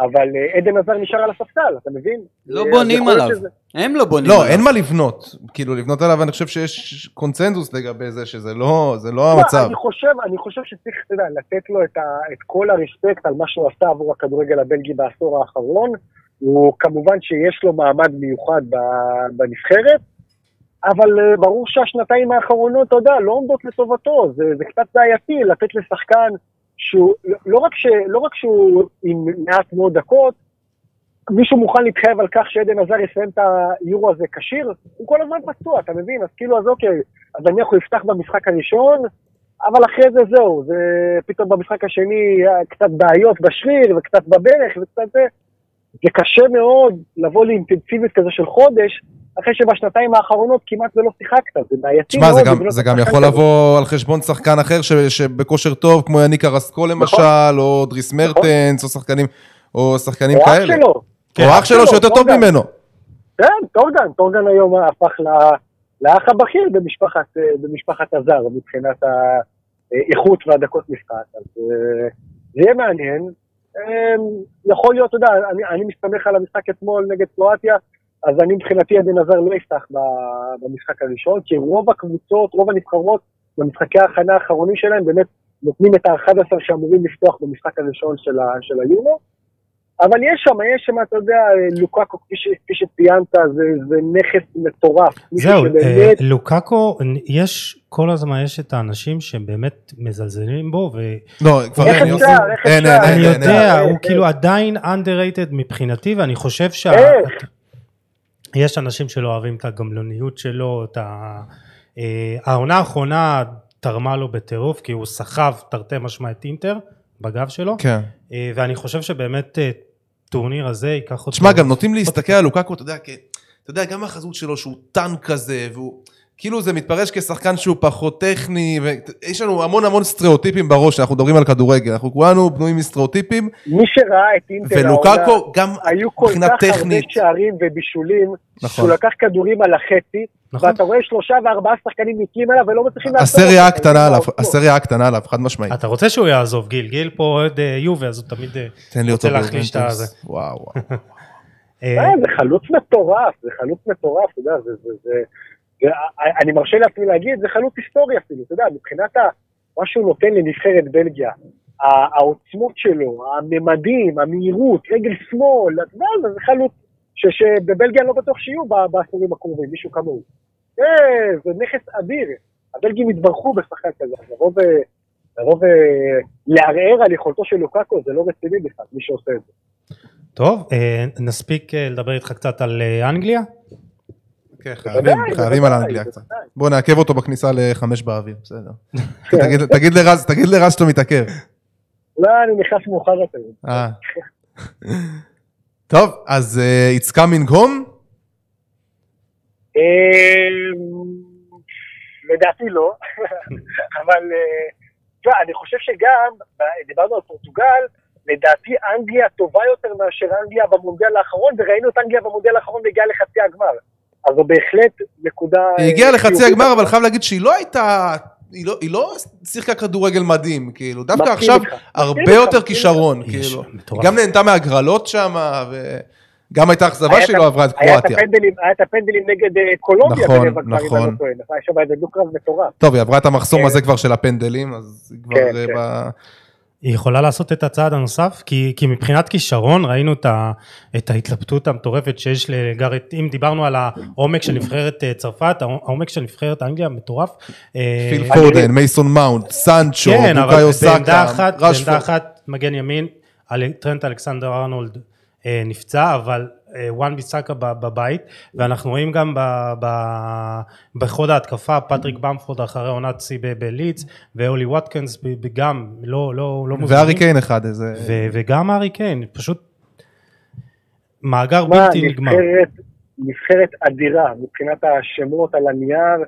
אבל אה, עדן עזר נשאר על הספסל, אתה מבין? לא אה, בונים עליו. שזה- הם לא בונים לא, עליו. אין מה לבנות. כאילו, לבנות עליו, אני חושב שיש קונצנזוס לגבי זה, שזה לא זה לא לא, המצב. אני חושב, אני חושב שצריך, אתה יודע, לתת לו את, ה, את כל הרספקט על מה שהוא עשה עבור הכדורגל הבלגי בעשור האחרון. הוא כמובן שיש לו מעמד מיוחד בנבחרת, אבל אה, ברור שהשנתיים האחרונות, אתה יודע, לא עומדות לטובתו. זה, זה קצת בעייתי לתת לשחקן שהוא, לא- רק, ש, לא רק שהוא עם מעט מאוד דקות, מישהו מוכן להתחייב על כך שעדן עזר יסיים את היורו הזה כשיר? הוא כל הזמן פצוע, אתה מבין? אז כאילו, אז אוקיי, אז נניח הוא יפתח במשחק הראשון, אבל אחרי זה זהו, זה פתאום במשחק השני קצת בעיות בשריר וקצת בברך וקצת זה. זה קשה מאוד לבוא לאינטנסיביות כזה של חודש, אחרי שבשנתיים האחרונות כמעט ולא שיחקת, זה בעייתי תשמע, מאוד. זה גם- זה גם שחקן יכול כזה. לבוא על חשבון שחקן אחר ש- שבכושר טוב, כמו יניק ארסקו למשל, או דריס מרטנס, או שחקנים, או שחקנים או אח כאלה. שלו, או אח שלו שיותר טוב. ממנו. כן, טורגן, טורגן היום הפך לאח הבכיר במשפחת, אה, במשפחת הזר, מבחינת האיכות והדקות משחק. אז אה, זה יהיה מעניין. אה, יכול להיות, אתה יודע, אני, אני מסתמך על המשחק אתמול נגד קרואטיה, אז אני מבחינתי עדן עזר לא יפתח ב- במשחק הראשון, כי רוב הקבוצות, רוב הנבחרות, במשחקי ההכנה האחרונים שלהם, באמת נותנים את ה-11 שאמורים לפתוח במשחק הראשון של, ה- של היורו. אבל יש שם, יש שם, אתה יודע, לוקאקו, כפי, ש, כפי שציינת, זה, זה נכס מטורף. זהו, שבאמת, אה, לוקאקו, יש, כל הזמן יש את האנשים שבאמת מזלזלים בו, ואני לא, כבר אין, יוסי. אין, אפשר? אין, אין, אין, יודע, אה, הוא אה. כאילו עדיין underrated מבחינתי, ואני חושב שה... איך? יש אנשים שלא אוהבים את הגמלוניות שלו, את ה... אה, העונה האחרונה תרמה לו בטירוף, כי הוא סחב תרתי משמע את אינטר בגב שלו, כן. אה, ואני חושב שבאמת אה, טורניר הזה ייקח אותו... תשמע, גם נוטים להסתכל על לוקקו, אתה יודע, כ- אתה יודע, גם החזות שלו שהוא טנק כזה, והוא... כאילו זה מתפרש כשחקן שהוא פחות טכני, ויש לנו המון המון סטריאוטיפים בראש, אנחנו מדברים על כדורגל, אנחנו כולנו בנויים מסטריאוטיפים, מי שראה את אינטר העונה, ולוקקו גם היו כל מבחינה כך הרבה טכנית, שערים ובישולים, נכון. שהוא לקח כדורים על החצי, נכון. ואתה רואה שלושה וארבעה שחקנים נקיים אליו ולא מצליחים לעצור הסריה. הקטנה עליו, אותו. הסריה הקטנה עליו, חד משמעית. אתה רוצה שהוא יעזוב, גיל? גיל פה אוהד אה, יובה, אז הוא תמיד... אה, תן לי רוצה להחליש את. הזה. וואו, וואו. אה, זה חלוץ מטורף, זה חלוץ מטורף, אתה יודע, זה, זה, זה, זה, אני מרשה לעצמי להגיד, זה חלוץ היסטורי אפילו, אתה יודע, מבחינת ה, מה שהוא נותן לנבחרת בלגיה, העוצמות שלו, הממדים, המהירות, רגל שמאל, אתה יודע, זה- חלוץ שבבלגיה לא בטוח שיהיו בעשורים הקרובים, מישהו כמוהו. זה נכס אדיר, הבלגים התברכו בשחקן כזה, אז לבוא ו- לבוא על יכולתו של לוקאקו, זה לא רציני בכלל, מי שעושה את זה. טוב, אה, נספיק אה, לדבר איתך קצת על אה, אנגליה? כן, חייבים, חייבים על האנגליה קצת. בוא נעכב אותו בכניסה לחמש באוויר, בסדר. תגיד- תגיד לרז, תגיד לרז שאתה מתעכב. לא, אני נכנס מאוחר יותר. אה. טוב, אז אה, it's coming home? אמ, לדעתי לא, אבל אה, תשמע, אני חושב שגם, דיברנו על פורטוגל, לדעתי אנגליה טובה יותר מאשר אנגליה במונדיאל האחרון, וראינו את אנגליה במונדיאל האחרון והגיעה לחצי הגמר. אז זו בהחלט נקודה... היא הגיעה אה, לחצי. הגמר, אבל חייב להגיד שהיא לא הייתה... היא לא, היא לא שיחקה כדורגל מדהים, כאילו, דווקא עכשיו איתך, הרבה יותר איתך, כישרון, היא כאילו. מטורף. היא גם נהנתה מהגרלות שם, וגם הייתה אכזבה שהיא לא עברה את קרואטיה. היה את הפנדלים נגד אה, קולומביה נכון, נכון. לא נכון? היה שם איזה דו-קרב מטורף. טוב, היא עברה את המחסום כן. הזה כבר של הפנדלים, אז היא כבר כן, אה, כן. היא יכולה לעשות את הצעד הנוסף? כי, כי מבחינת כישרון ראינו את, ה, את ההתלבטות המטורפת שיש לגארט, אם דיברנו על העומק של נבחרת אה, צרפת, העומק של נבחרת אנגליה מטורף. אה, פיל פודן, מייסון מאונט, סנצ'ו, כן, אבל בעמדה אחת, בעמדה. אחת מגן ימין, טרנט אלכסנדר ארנולד אה, נפצע, אבל וואן ביסאקה בבית, ואנחנו רואים גם ב- ב- בחוד ההתקפה, פטריק במפורד אחרי עונת שיא ב- בלידס, ואולי וואטקינס גם לא לא לא מוזמנים. והארי קיין אחד, איזה... ו- וגם הארי קיין, פשוט מאגר בלתי נגמר. נבחרת, נבחרת אדירה מבחינת השמות על הנייר.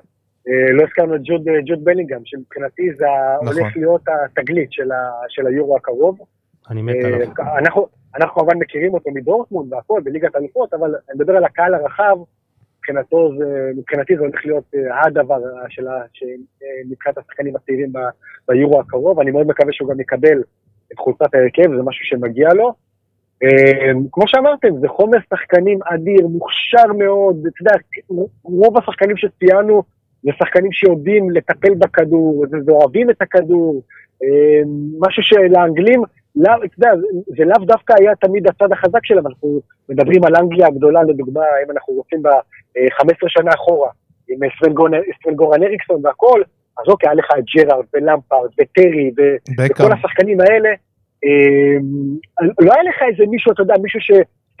אה, לא הזכרנו את ג'וד, ג'וד בלינגהם, שמבחינתי זה נכון. הולך להיות התגלית של, ה, של היורו הקרוב. אני מת עליו. אה, אנחנו, אנחנו כמובן מכירים אותו מדורטמונד והכל, בליגת האלופות, אבל אני מדבר על הקהל הרחב, מבחינתו זה, מבחינתי זה הולך להיות אה, הדבר של ה- ש- אה, מבחינת השחקנים הצעירים ביורו הקרוב, אני מאוד מקווה שהוא גם יקבל את חולצת ההרכב, זה משהו שמגיע לו. אה, כמו שאמרתם, זה חומר שחקנים אדיר, מוכשר מאוד, אתה יודע, רוב השחקנים שציינו זה שחקנים שיודעים לטפל בכדור, ואוהבים את הכדור, אה, משהו שלאנגלים, לא, אתה יודע, זה לאו דווקא היה תמיד הצד החזק שלהם, אנחנו מדברים על אנגליה הגדולה, לדוגמה, אם אנחנו רוצים ב-15 שנה אחורה, עם סוון גורן אריקסון והכל, אז אוקיי, היה לך את ג'רארד ולמפרד וטרי וכל השחקנים האלה. אה, לא היה לך איזה מישהו, אתה יודע, מישהו ש...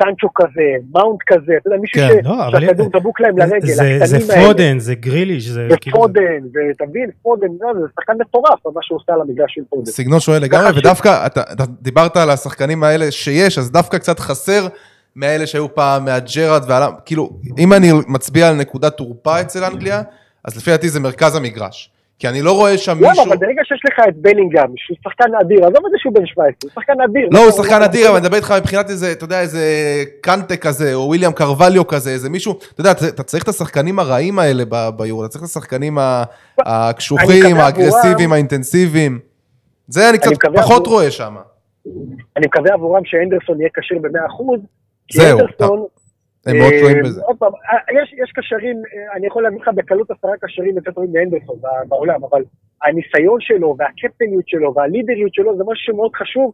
סנצ'ו כזה, מאונט כזה, אתה יודע, מישהו כן, ש... לא, שהכדור דבוק להם לרגל, זה, זה פודן, זה גריליש, זה... זה כאילו... פודן, ואתה מבין, פודן, לא, זה שחקן מטורף, מה שהוא עושה על המגרש של פודן. סגנון שונה לגמרי, ודווקא, אתה, אתה דיברת על השחקנים האלה שיש, אז דווקא קצת חסר מאלה שהיו פעם, מהג'רארד, ועל... כאילו, אם אני מצביע על נקודת תורפה אצל אנגליה, אז לפי דעתי זה מרכז המגרש. כי אני לא רואה שם מישהו... למה? אבל ברגע שיש לך את בלינגהם, שהוא שחקן אדיר, עזוב את זה שהוא בן 17, הוא שחקן אדיר. לא, הוא שחקן אדיר, אבל אני מדבר איתך מבחינת איזה, אתה יודע, איזה קנטה כזה, או וויליאם קרווליו כזה, איזה מישהו, אתה יודע, אתה צריך את השחקנים הרעים האלה ביורו, אתה צריך את השחקנים הקשוחים, האגרסיביים, האינטנסיביים. זה אני קצת פחות רואה שם. אני מקווה עבורם שאנדרסון יהיה כשיר ב-100%, זהו. הם מאוד טועים אה, בזה. עוד פעם, אה, יש, יש קשרים, אה, אני יכול להגיד לך בקלות עשרה קשרים יותר טובים מאנדרסון בעולם, אבל הניסיון שלו והקפטניות שלו והלידריות שלו זה משהו שמאוד חשוב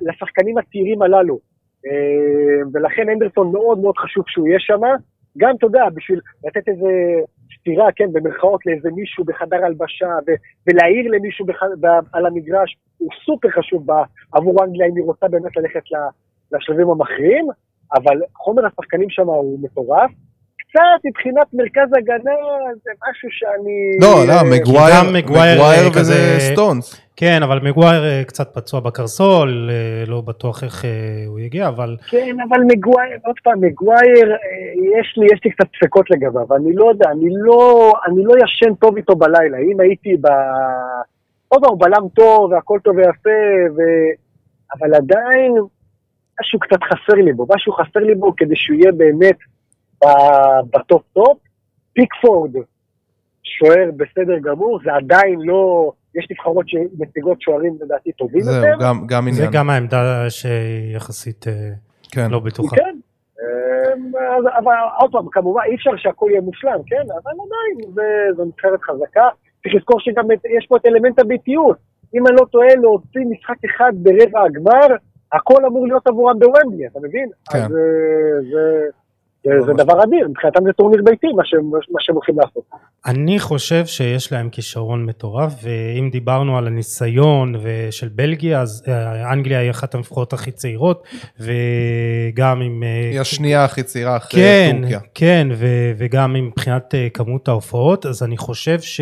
לשחקנים הצעירים הללו. ולכן אנדרסון מאוד מאוד חשוב שהוא יהיה שם. גם, אתה יודע, בשביל לתת איזה סטירה, כן, במרכאות לאיזה מישהו בחדר הלבשה, ו- ולהעיר למישהו בח- ב- על המגרש, הוא סופר חשוב עבור אנגליה אם היא רוצה באמת ללכת לשלבים המכריעים. אבל חומר השחקנים שם הוא מטורף. קצת מבחינת מרכז הגנה זה משהו שאני... לא, לא, מגווייר, מגווייר וג'ון סטונס. כן, אבל מגווייר אה, קצת פצוע בקרסול, אה, לא בטוח איך אה, הוא יגיע, אבל... כן, אבל מגווייר, עוד פעם, מגווייר, יש לי, יש לי קצת ספקות לגביו, אני לא יודע, אני לא, אני לא ישן טוב איתו בלילה, אם הייתי ב... עוד פעם, בלם טוב, והכל טוב ויפה, ו... אבל עדיין, משהו קצת חסר לי בו, משהו חסר לי בו כדי שהוא יהיה באמת בטופ טופ. פיקפורד, שוער בסדר גמור, זה עדיין לא, יש נבחרות שמציגות שוערים לדעתי טובים יותר. זהו, גם, גם עניין. זה גם העמדה שיחסית אה, כן. לא בטוחה. כן, אה, אבל עוד פעם, כמובן אי אפשר שהכל יהיה מושלם, כן? אבל עדיין זו נבחרת חזקה. צריך לזכור שגם יש פה את אלמנט הביתיות. אם אני לא טועה, להוציא משחק אחד ברבע הגמר, הכל אמור להיות עבורם בוומבלי, אתה מבין? כן. אז אה, זה... זה דבר אדיר, מבחינתם זה טורניר ביתי, מה שהם, מה שהם הולכים לעשות. אני חושב שיש להם כישרון מטורף, ואם דיברנו על הניסיון של בלגיה, אז אה, אנגליה היא אחת המפחות הכי צעירות, וגם עם... אה, היא השנייה הכי צעירה אחרי כן, טורקיה. כן, וגם מבחינת כמות ההופעות, אז אני חושב ש...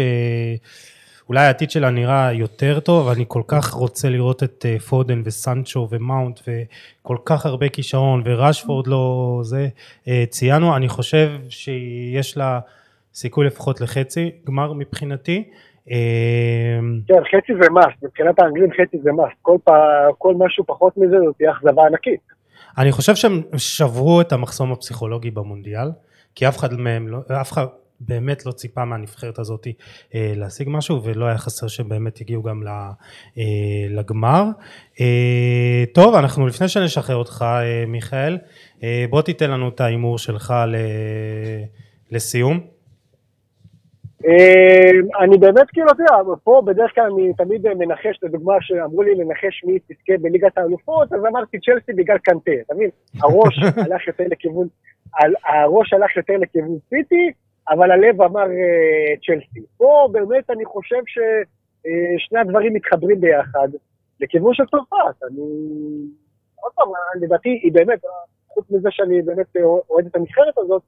אולי העתיד שלה נראה יותר טוב, אני כל כך רוצה לראות את אה, פודן וסנצ'ו ומאונט וכל כך הרבה כישרון וראשפורד לא זה, אה, ציינו, אני חושב שיש לה סיכוי לפחות לחצי גמר מבחינתי. אה, כן, חצי זה must, מבחינת האנגלים חצי זה must, כל, כל משהו פחות מזה זאת תהיה אכזבה ענקית. אני חושב שהם שברו את המחסום הפסיכולוגי במונדיאל, כי אף אחד מהם, לא, אף אחד, באמת לא ציפה מהנבחרת הזאת אה, להשיג משהו ולא היה חסר שבאמת הגיעו גם אה, לגמר. אה, טוב אנחנו לפני שנשחרר אותך מיכאל בוא תיתן לנו את ההימור שלך לסיום. אני באמת כאילו, אתה יודע, פה בדרך כלל אני תמיד מנחש, לדוגמה שאמרו לי לנחש מי תזכה בליגת האלופות, אז אמרתי צ'לסי בגלל קנטה, אתה מבין? הראש הלך יותר לכיוון, הראש הלך יותר לכיוון סיטי, אבל הלב אמר uh, צ'לסי. פה באמת אני חושב ששני uh, הדברים מתחברים ביחד לכיוון של צרפת. אני, עוד פעם, לדעתי היא באמת, חוץ מזה שאני באמת אוהד את הנבחרת הזאת,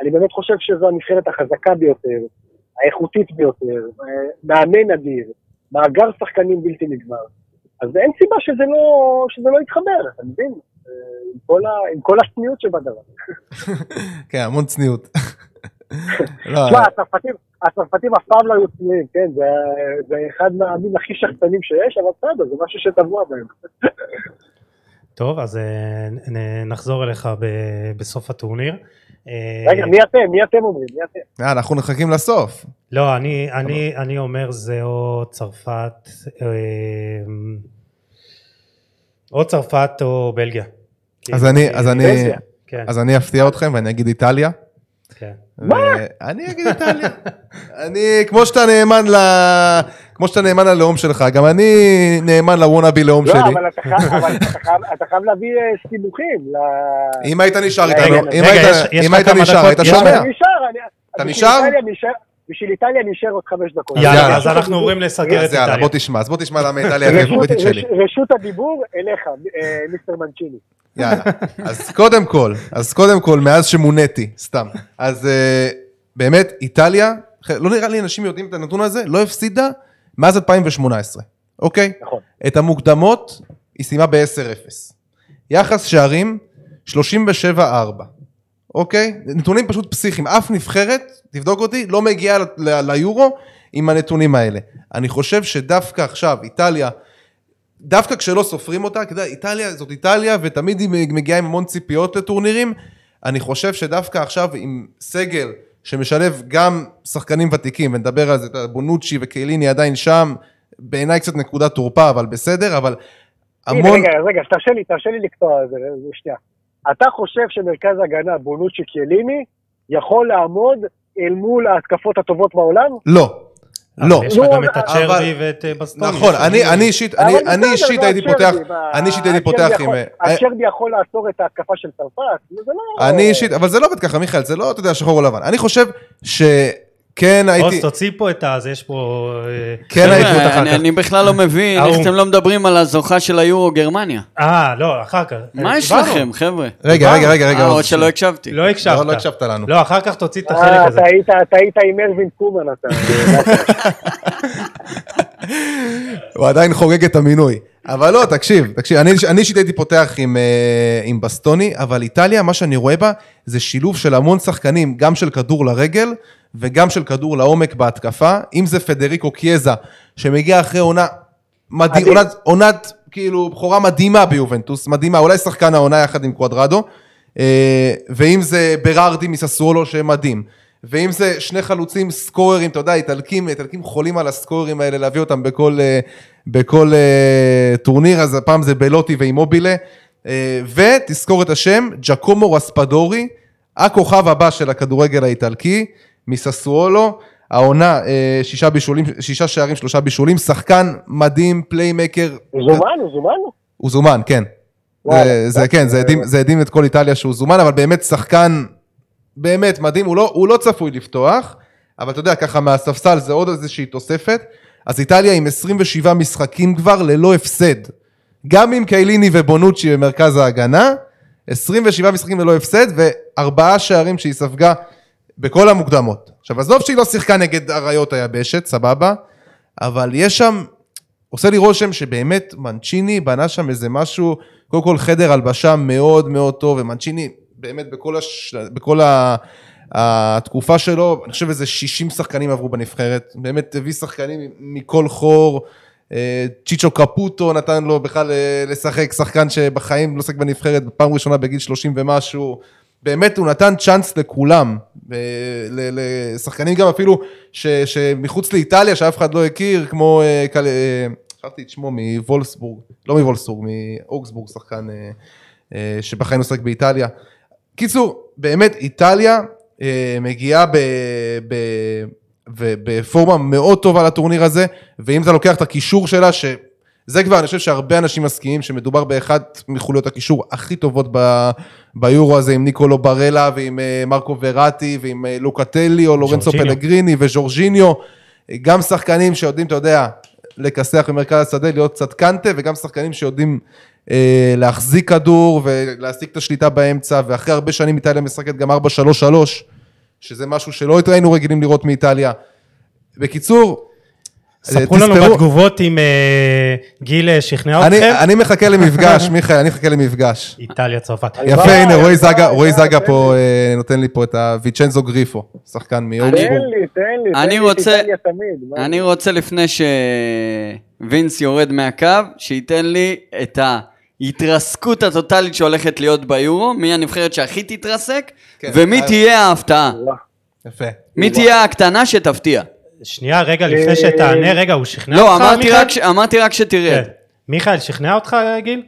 אני באמת חושב שזו הנבחרת החזקה ביותר, האיכותית ביותר, מאמן אדיר, מאגר שחקנים בלתי נגמר. אז אין סיבה שזה לא, שזה לא יתחבר, אתה מבין? אה, עם כל, ה, עם כל הצניעות שבדבר. כן, המון צניעות. לא, תשמע, הצרפתים אף פעם לא היו צנועים, כן? זה אחד מהעמים הכי שחצנים שיש, אבל בסדר, זה משהו שטבוע בהם. טוב, אז אה, נחזור אליך בסוף הטורניר. אה, רגע, מי אתם? מי אתם אומרים? מי אתם? אה, אנחנו מחכים לסוף. לא, אני אומר זה או צרפת, או צרפת או בלגיה. אז אני, אז אני, בלגיה. כן, אז אני אפתיע אתכם ואני אגיד איטליה. כן. אני אגיד איטליה. אני, כמו שאתה נאמן ל... כמו שאתה נאמן ללאום שלך, גם אני נאמן לוואנאבי לאום לא, שלי. חייב- אבל אתה חייב- להביא אה, סימוכים. ל- אם היית נשאר איתנו, אם היית- נשאר, היית שומע? אני נשאר, אני... אתה נשאר? בשביל איטליה נשאר עוד חמש דקות. יאללה. אז אנחנו עוברים לסגר את יאללה, איטליה. בוא תשמע, אז בוא תשמע למה איטליה הפייבוריטית שלי. רש- רשות הדיבור אליך, אה, מיסטר מנצ'יני. יאללה. אז קודם כל, אז קודם כל, מאז שמוניתי, סתם. אז אה, באמת, איטליה, לא נראה לי אנשים יודעים את הנתון הזה, לא הפסידה מאז 2018, אוקיי? נכון. את המוקדמות היא סיימה ב-10-0. יחס שערים, 37-4. אוקיי? נתונים פשוט פסיכיים. אף נבחרת, תבדוק אותי, לא מגיעה ליורו עם הנתונים האלה. אני חושב שדווקא עכשיו, איטליה, דווקא כשלא סופרים אותה, יודע, איטליה זאת איטליה, ותמיד היא מגיעה עם המון ציפיות לטורנירים. אני חושב שדווקא עכשיו עם סגל שמשלב גם שחקנים ותיקים, ונדבר על זה, בונוצ'י וקייליני עדיין שם, בעיניי קצת נקודת תורפה, אבל בסדר, אבל המון... רגע, רגע, תרשה לי, תרשה לי לקטוע את זה, שנייה. אתה חושב שמרכז הגנה בונוצ'י קיאליני יכול לעמוד אל מול ההתקפות הטובות בעולם? לא. לא. יש לך לא, גם את אבל- הצ'רבי ואת אה, בסטוני. נכון, אני, אני אישית, אני, הייתי פותח, אני אישית הייתי פותח עם... אה, הצ'רבי יכול לעצור את ההתקפה של צרפת? זה לא... אני אישית, אבל זה לא עובד ככה, מיכאל, זה לא, אתה יודע, שחור או לבן. אני חושב שכן עוז, הייתי, תוציא פה את ה... זה יש פה... אה, כן הייתי חבר'ה, אחר אני- כך. אני בכלל לא מבין איך האו"ם. אתם לא מדברים על הזוכה של היורו גרמניה. אה, לא, אחר כך. מה יש. לכם, חבר'ה? רגע, רגע, רגע, רגע. אה, עוז, או שלא הקשבתי. לא הקשבת. לא, לא הקשבת לנו. לא, אחר כך תוציא את החלק אה, הזה. אתה היית עם ארווין קומן, אתה... הוא עדיין חוגג את המינוי. אבל לא, תקשיב, תקשיב, אני אישית הייתי פותח עם, אה, עם בסטוני, אבל איטליה, מה שאני רואה בה, זה שילוב של המון שחקנים, גם של כדור לרגל, וגם של כדור לעומק בהתקפה, אם זה פדריקו קיאזה, שמגיע אחרי עונה, מדהים. עונת, עונת, כאילו, בכורה מדהימה ביובנטוס, מדהימה, אולי שחקן העונה יחד עם קוואדרדו, אה, ואם זה ברארדי מססוולו שמדהים. ואם זה שני חלוצים סקוררים, אתה יודע, איטלקים, איטלקים חולים על הסקוררים האלה, להביא אותם בכל, אה, בכל אה, טורניר, אז הפעם זה בלוטי ואימובילה. אה, ותזכור את השם, ג'קומו רספדורי, הכוכב הבא של הכדורגל האיטלקי, מססוולו, העונה, שישה בישולים, שישה שערים, שלושה בישולים, שחקן מדהים, playmaker, הוא זומן, הוא זומן? הוא זומן, כן. וואלה. זה, זה כן, זה הדהים את כל איטליה שהוא זומן, אבל באמת שחקן באמת מדהים, הוא לא, הוא לא צפוי לפתוח, אבל אתה יודע, ככה מהספסל זה עוד איזושהי תוספת. אז איטליה עם 27 משחקים כבר ללא הפסד. גם עם קייליני ובונוצ'י במרכז ההגנה, 27 משחקים ללא הפסד, וארבעה שערים שהיא ספגה בכל המוקדמות. עכשיו, עזוב שהיא לא שיחקה נגד אריות היבשת, סבבה, אבל יש שם, עושה לי רושם שבאמת מנצ'יני בנה שם איזה משהו, קודם כל חדר הלבשה מאוד מאוד טוב, ומנצ'יני באמת בכל, הש... בכל ה... התקופה שלו, אני חושב איזה 60 שחקנים עברו בנבחרת, באמת הביא שחקנים מכל חור, אה, צ'יצ'ו קפוטו נתן לו בכלל אה, לשחק, שחקן שבחיים לא שחק בנבחרת, בפעם ראשונה בגיל 30 ומשהו, באמת הוא נתן צ'אנס לכולם, ל- לשחקנים גם אפילו ש, שמחוץ לאיטליה, שאף אחד לא הכיר, כמו, אה, אה, שכחתי את שמו, מוולסבורג, לא מוולסבורג, מאוגסבורג, שחקן אה, אה, שבחיים לא שחק באיטליה. קיצור, באמת איטליה אה, מגיעה ב, ב, ו- בפורמה מאוד טובה לטורניר הזה, ואם אתה לוקח את הקישור שלה, שזה כבר, אני חושב שהרבה אנשים מסכימים שמדובר באחת מחוליות הקישור הכי טובות ב, ביורו הזה, עם ניקולו ברלה ועם אה, מרקו וראטי ועם אה, לוקטלי או לורנצו. פלגריני וז'ורג'יניו, גם שחקנים שיודעים, אתה יודע, לכסח במרכז השדה, להיות קצת קנטה, וגם שחקנים שיודעים להחזיק כדור ולהשיג את השליטה באמצע, ואחרי הרבה שנים איטליה משחקת גם 4-3-3, שזה משהו שלא היינו רגילים לראות מאיטליה. בקיצור, ספרו אה, לנו תזכרו- בתגובות אם אה, גיל אה, שכנע אני, אתכם. אני מחכה למפגש, מיכאל, אני מחכה למפגש. איטליה, צרפת. יפה, הנה, רועי זגה, רועי הלוואי, זגה תן פה אה, נותן לי פה את הוויצ'נזו גריפו, שחקן תן מאוגסבורג. לי, תן לי, תן אני לי את רוצה- איטליה תמיד. אני רוצה לפני שווינס יורד מהקו, שייתן לי את ההתרסקות הטוטלית שהולכת להיות ביורו, מי הנבחרת שהכי תתרסק, כן, ומי אז- תהיה ההפתעה. יפה. מי תהיה הקטנה שתפתיע. שנייה, רגע, לפני שתענה, רגע, הוא שכנע לא, אותך, מיכאל? ש- אמרתי רק שתרד. כן. מיכאל, שכנע אותך, גיל?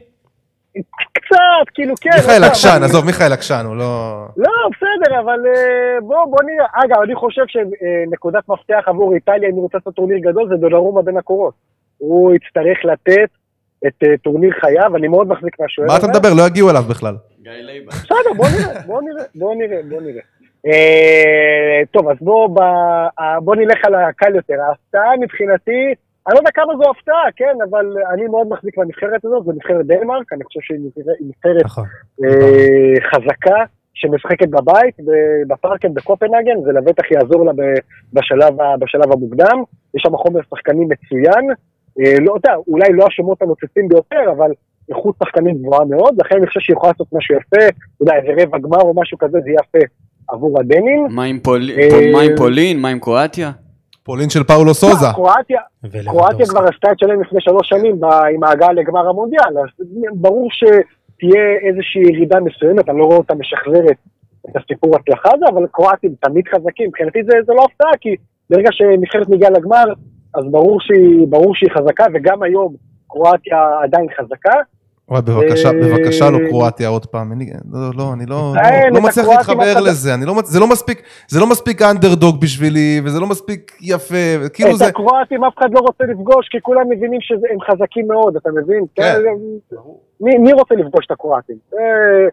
קצת, כאילו, כן. מיכאל לא, עקשן, עזוב, מיכאל עקשן, הוא לא... לא, בסדר, אבל אה, בוא, בוא נראה. אגב, אני חושב שנקודת מפתח עבור איטליה, אם היא רוצה לעשות טורניר גדול, זה דונרומה בין הקורות. הוא יצטרך לתת את אה, טורניר חייו, אני מאוד מחזיק מהשוער מה אתה מדבר? לא יגיעו אליו בכלל. גיא לייבה. בסדר, בוא נראה, בוא נראה, בוא נראה, בוא נראה. אה, טוב, אז בוא, אה, בוא נלך על הקל יותר. ההפתעה מבחינתי, אני לא יודע כמה זו הפתעה, כן, אבל אני מאוד מחזיק מהנבחרת הזאת, זו נבחרת דנמרק, אני חושב שהיא נבחרת- נכון. אה, חזקה, שמשחקת בבית, בפארקן בקופנהגן, זה לבטח יעזור לה ב- בשלב, בשלב המוקדם. יש שם חומר שחקנים מצוין. אה, לא יודע, אולי לא השמות הנוצצים ביותר, אבל איכות שחקנים גבוהה מאוד, לכן אני חושב שהיא יכולה לעשות משהו יפה, אתה יודע, איזה רבע גמר או משהו כזה, זה יפה עבור הדנים. מה עם פול- אה, פול- מה עם פולין? מה עם קרואטיה? פולין של פאולו סוזה. קרואטיה. קרואטיה כבר עשתה את שלהם לפני שלוש שנים עם ההגעה לגמר המונדיאל, אז ברור שתהיה איזושהי ירידה מסוימת, אני לא רואה אותה משחררת את הסיפור הצלחה הזה, אבל קרואטים תמיד חזקים, מבחינתי זה, זה לא הפתעה, כי ברגע שנבחרת מגיעה לגמר, אז ברור שהיא, ברור שהיא חזקה, וגם היום קרואטיה עדיין חזקה. וואי, בבקשה, אה, בבקשה לא קרואטיה עוד פעם. אני- לא, לא, אני לא לא את מצליח להתחבר לזה. אני לא זה לא מספיק, זה לא מספיק אנדרדוג בשבילי, וזה לא מספיק יפה, כאילו את זה... הקרואטים אף אחד לא רוצה לפגוש, כי כולם מבינים שהם חזקים מאוד, אתה מבין? כן. מי, מי רוצה לפגוש את הקרואטים? אה,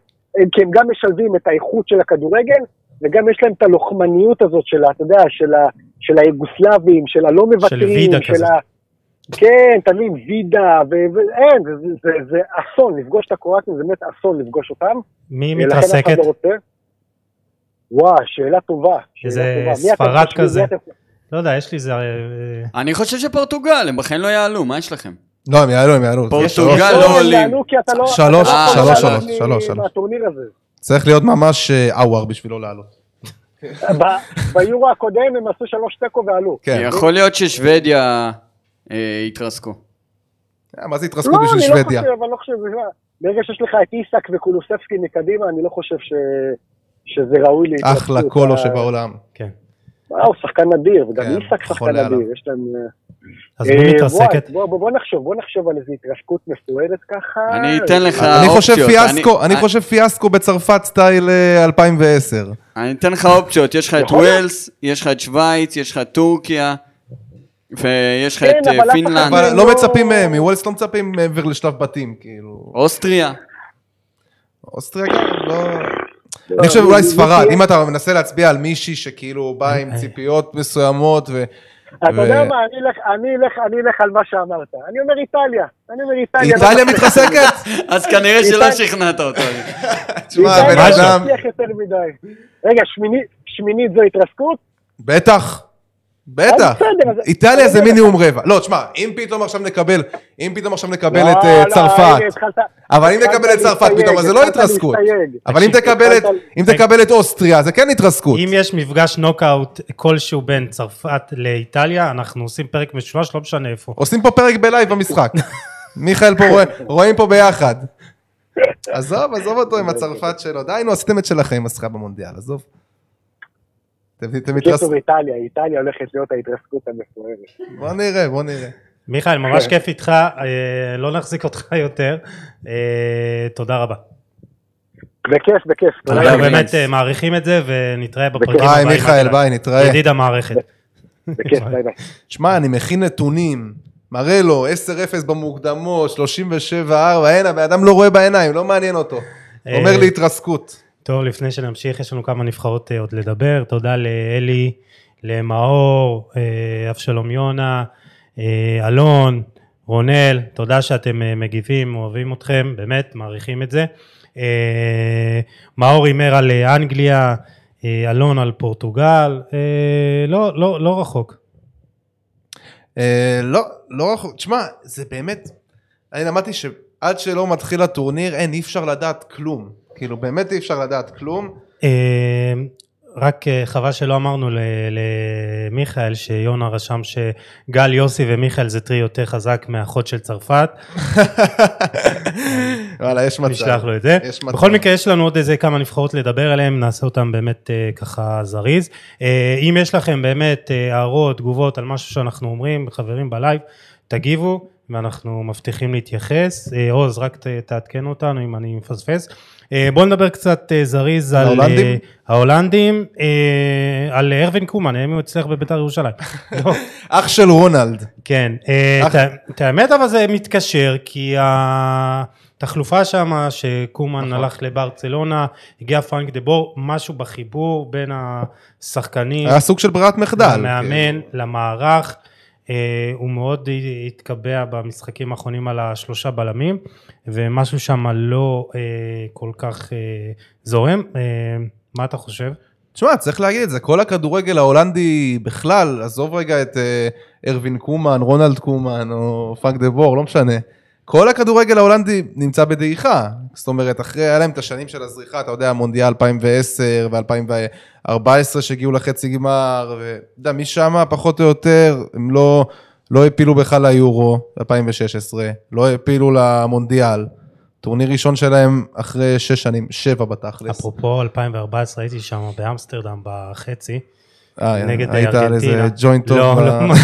כי הם גם משלבים את האיכות של הכדורגל, וגם יש להם את הלוחמניות הזאת של, אתה יודע, של, ה, של היוגוסלבים, של הלא מוותרים, וידה של כזה. ה... כן, מבין, וידה, ו- ואין, זה, זה, זה, זה אסון, לפגוש את הקרואטים זה באמת אסון לפגוש אותם. מי מתרסקת? לא. וואו, שאלה טובה. איזה ספרד? כזה. לא יודע, יש לי איזה... אה, אני חושב שפורטוגל, הם בחיים לא יעלו, מה יש לכם? לא, הם יעלו, הם יעלו. פורטוגל לא לא, עולים. לא... שלוש, לא שלוש, שלוש, שלוש, שלוש. צריך להיות ממש אה, אאואר בשבילו לעלות. ביורו הקודם הם עשו שלוש תיקו ועלו. כן. יכול להיות ששוודיה אה, יתרסקו. אה, מה זה התרסקות לא, בשביל אני לא שוודיה? חושב, אני לא חושב, זה- ברגע שיש לך את איסק וקולוספסקי מקדימה, אני לא חושב ש... שזה ראוי להתרסקות. אחלה קולו אה, שבעולם. כן. אה, הוא שחקן נדיר, וגם כן, איסק שחקן חולה עליו. נדיר, יש להם... אה, אז אה, מי וואי, מתרסקת? בוא, בוא, בוא נחשוב, בוא נחשוב על איזו התרסקות מפוארת ככה. אני אתן לך אני חושב אופציות. פיאסקו, אני אני- חושב פיאסקו בצרפת סטייל אה, 2010. אני אתן לך אופציות, יש לך את. ווילס, יש לך את שווייץ, יש לך את טורקיה, ויש לך כן, את אה, אבל פינלנד, אבל לא- לא מצפים מהם, מוולס לא מצפים מעבר לשלב בתים, כאילו. אוסטריה. אוסטריה גם לא... אני חושב אולי מי- ספרד, אם אתה מנסה להצביע על מישהי שכאילו בא עם אה, ציפיות מסוימות ו... אתה יודע מה, אני אלך- על מה שאמרת. אני אומר איטליה. אני אומר איטליה. לא איטליה מצליח. מתרסקת? אז כנראה שלא שכנעת אותו. תשמע, בן לא אדם... מדי. רגע, שמינית זו התרסקות? בטח. בטח. איטליה זה מינימום רבע. לא, תשמע, אם פתאום עכשיו נקבל, אם פתאום עכשיו נקבל את לא, אה, לא, צרפת, הנה, התחלת- אבל אם נקבל את צרפת פתאום, אז זה לא התרסקות. אבל אם תקבל את- התחלת- אם תקבל את אוסטריה, זה כן התרסקות. אם יש מפגש נוקאוט כלשהו בין צרפת לאיטליה, אנחנו עושים פרק משולש, לא משנה איפה. עושים פה פרק ב live במשחק. מיכאל פה רואה, רואים פה ביחד. עזוב, עזוב אותו עם הצרפת שלו. די, נו, עשיתם את שלכם עם הזכייה במונדיאל, עזוב. בקיצור, איטליה, איטליה הולכת להיות ההתרסקות המפוארת. בוא נראה, בוא נראה. מיכאל, ממש כן. כיף איתך, אה, לא נחזיק אותך יותר. אה, תודה רבה. בכיף, בכיף. אנחנו. באמת אה, מעריכים את זה, ונתראה בפרקים. הבאים. ביי, מיכאל, ביי, נתראה. ידיד המערכת. בכיף, ביי ביי. שמע, אני מכין נתונים, מראה לו 10-0 במוקדמות, 37-4, אין, הבן אדם לא רואה בעיניים, לא מעניין אותו. אומר לי התרסקות. טוב, לפני שנמשיך, יש לנו כמה נבחרות אה, עוד לדבר. תודה לאלי, למאור, אה, אבשלום יונה, אה, אלון, רונל, תודה שאתם מגיבים, אוהבים אתכם, באמת, מעריכים את זה. מאור הימר על אנגליה, אלון על פורטוגל, לא, לא, לא רחוק. לא, לא רחוק, תשמע, זה באמת, אני למדתי שעד שלא מתחיל הטורניר, אין, אי אפשר לדעת כלום. כאילו, באמת אי אפשר לדעת כלום. אה, רק אה, חבל שלא אמרנו למיכאל שיונה רשם שגל יוסי ומיכאל זה טרי יותר חזק מהאחות של צרפת, וואלה, יש מצב. נשלח לו את זה. יש מצב. בכל מקרה יש לנו עוד איזה כמה נבחרות לדבר עליהן, נעשה אותן באמת אה, ככה זריז. אה, אם יש לכם באמת הערות, תגובות על משהו שאנחנו אומרים, חברים בלייב, תגיבו, ואנחנו מבטיחים להתייחס. עוז, רק תעדכן אותנו אם אני מפספס. אה, בואו נדבר קצת אה, זריז על ההולנדים? אה, ההולנדים, על ארווין קומן, האם הוא אצלך בביתר ירושלים. לא. אח של רונלד. כן, את- האמת אבל זה מתקשר, כי התחלופה שם, שקומן נכון. הלך לברצלונה, הגיע פרנק דה בור, משהו בחיבור בין השחקנים, היה סוג של ברירת מחדל. למאמן, כאילו. למערך, הוא מאוד התקבע במשחקים האחרונים על השלושה בלמים, ומשהו שם לא אה, כל כך אה, זורם. אה, מה אתה חושב? תשמע, צריך להגיד את זה, כל הכדורגל ההולנדי בכלל, עזוב רגע את אה, ארווין קומן, רונלד קומן או פרנק דה בור, לא משנה. כל הכדורגל ההולנדי נמצא בדעיכה. זאת אומרת, אחרי, היה להם את השנים של הזריחה, אתה יודע, מונדיאל 2010 ו-2014 שהגיעו לחצי גמר, ואתה יודע, משם פחות או יותר, הם לא, לא הפילו בכלל ליורו 2016, לא הפילו למונדיאל. טורניר ראשון שלהם אחרי שש שנים, שבע בתכלס. אפרופו 2014 הייתי שם באמסטרדם בחצי. אה, נגד היית על. איזה ג'וינט טוב. לא, לא, ממש.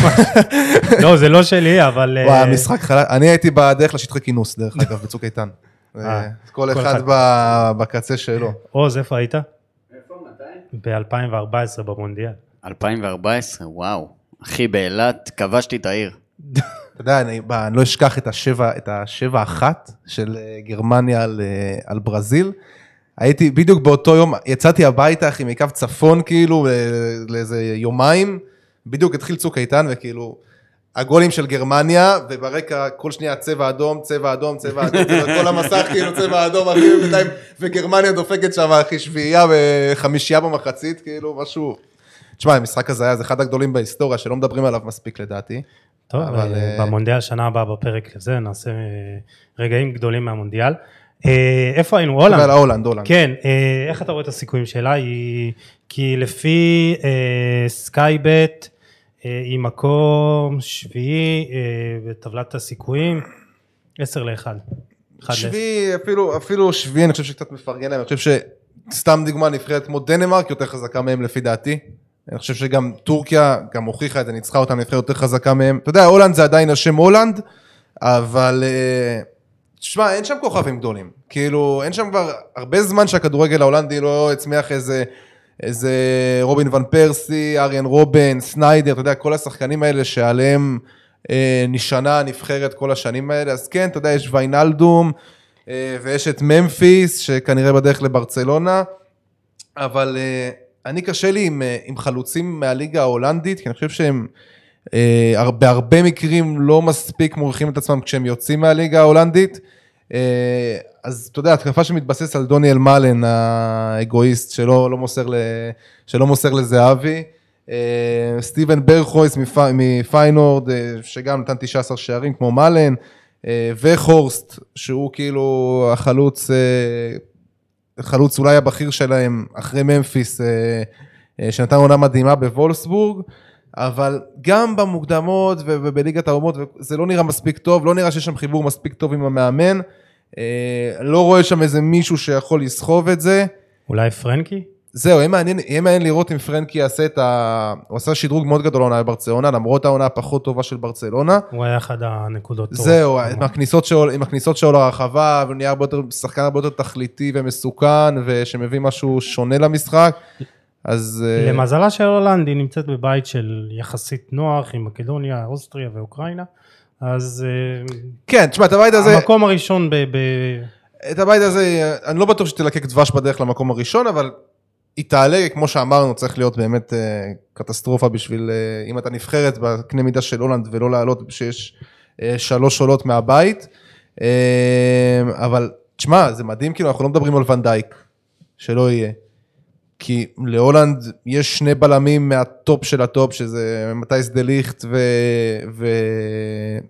לא, זה לא שלי, אבל... וואי, אה, המשחק חלק, אני הייתי בדרך לשטחי כינוס, דרך אגב, בצוק איתן. אה, כל אחד בקצה שלו. עוז, איפה היית? איפה, מתי? ב-2014 במונדיאל. 2014, וואו. אחי, באילת כבשתי את העיר. אתה יודע, אני ב- אני לא אשכח את השבע, את השבע אחת של גרמניה על, על ברזיל. הייתי בדיוק באותו יום, יצאתי הביתה, אחי, מקו צפון, כאילו, לאיזה יומיים, בדיוק התחיל צוק איתן, וכאילו, הגולים של גרמניה, וברקע כל שנייה צבע אדום, צבע אדום, צבע אדום, צבע- כל המסך כאילו צבע אדום, אחי, ובינתיים, וגרמניה דופקת שם, אחי, שביעייה וחמישייה במחצית, כאילו, משהו... תשמע, המשחק הזה היה זה אחד הגדולים בהיסטוריה, שלא מדברים עליו מספיק לדעתי. טוב, אבל, אה, אה, במונדיאל שנה הבאה בפרק לזה נעשה אה, רגעים גדולים מהמונדיאל. אה, איפה היינו? הולנד. אבל הולנד, הולנד. כן, אה, איך אתה רואה את הסיכויים שלה? היא- כי לפי אה, Sky Bet אה, היא מקום שביעי אה, בטבלת הסיכויים, 10 ל-1. שביעי, אפילו, אפילו שביעי, אני חושב שקצת מפרגן להם, אני חושב שסתם דוגמה, נבחרת כמו דנמרק יותר חזקה מהם לפי דעתי. אני חושב שגם טורקיה גם הוכיחה את זה, ניצחה אותם נבחרת יותר חזקה מהם. אתה יודע, הולנד זה עדיין השם הולנד, אבל... אה, תשמע, אין שם כוכבים גדולים. כאילו, אין שם כבר הרבה זמן שהכדורגל ההולנדי לא הצמיח איזה, איזה רובין ון פרסי, אריאן רובן, סניידר, אתה יודע, כל השחקנים האלה שעליהם אה, נשענה הנבחרת כל השנים האלה. אז כן, אתה יודע, יש ויינלדום, אה, ויש את ממפיס, שכנראה בדרך לברצלונה, אבל אה, אני קשה לי עם, אה, עם חלוצים מהליגה ההולנדית, כי אני חושב שהם... אה, הר- בהרבה מקרים לא מספיק מורחים את עצמם כשהם יוצאים מהליגה ההולנדית. אה, אז אתה יודע, התקפה שמתבסס על דוניאל מאלן האגואיסט שלא לא מוסר, ל, שלא מוסר לזהבי. אה, סטיבן ברכויס מפ, מפיינורד, שגם נתן 19 שערים כמו מאלן. וחורסט, שהוא כאילו החלוץ, החלוץ אולי הבכיר שלהם אחרי ממפיס, שנתן עונה מדהימה בוולסבורג. אבל גם במוקדמות ובליגת האומות זה לא נראה מספיק טוב, לא נראה שיש שם חיבור מספיק טוב עם המאמן. אה, לא רואה שם איזה מישהו שיכול לסחוב את זה. אולי פרנקי? זהו, יהיה מעניין, יהיה מעניין לראות אם פרנקי יעשה את ה... הוא עשה שדרוג מאוד גדול לעונה בברצלונה, למרות העונה הפחות טובה של ברצלונה. הוא היה אחד הנקודות טובות. זהו, עם הכניסות שלו, עם הכניסות שלו לרחבה, והוא נהיה הרבה יותר, שחקן הרבה יותר תכליתי ומסוכן, ושמביא משהו שונה למשחק. אז... אה, למזלה של הולנד היא נמצאת בבית של יחסית נוח עם מקדוניה, אוסטריה ואוקראינה, אז אה, כן, תשמע, את הבית הזה... המקום הראשון ב... ב... את הבית הזה, אני לא בטוח שתלקק דבש בדרך למקום הראשון, אבל היא תעלה, כמו שאמרנו, צריך להיות באמת אה, קטסטרופה בשביל, אה, אם אתה נבחרת בקנה מידה של הולנד ולא לעלות שיש אה, שלוש עולות מהבית. אה, אבל תשמע, זה מדהים, כאילו, אנחנו לא מדברים על ונדייק, שלא יהיה. כי להולנד יש שני בלמים מהטופ של הטופ, שזה מתייס דה ליכט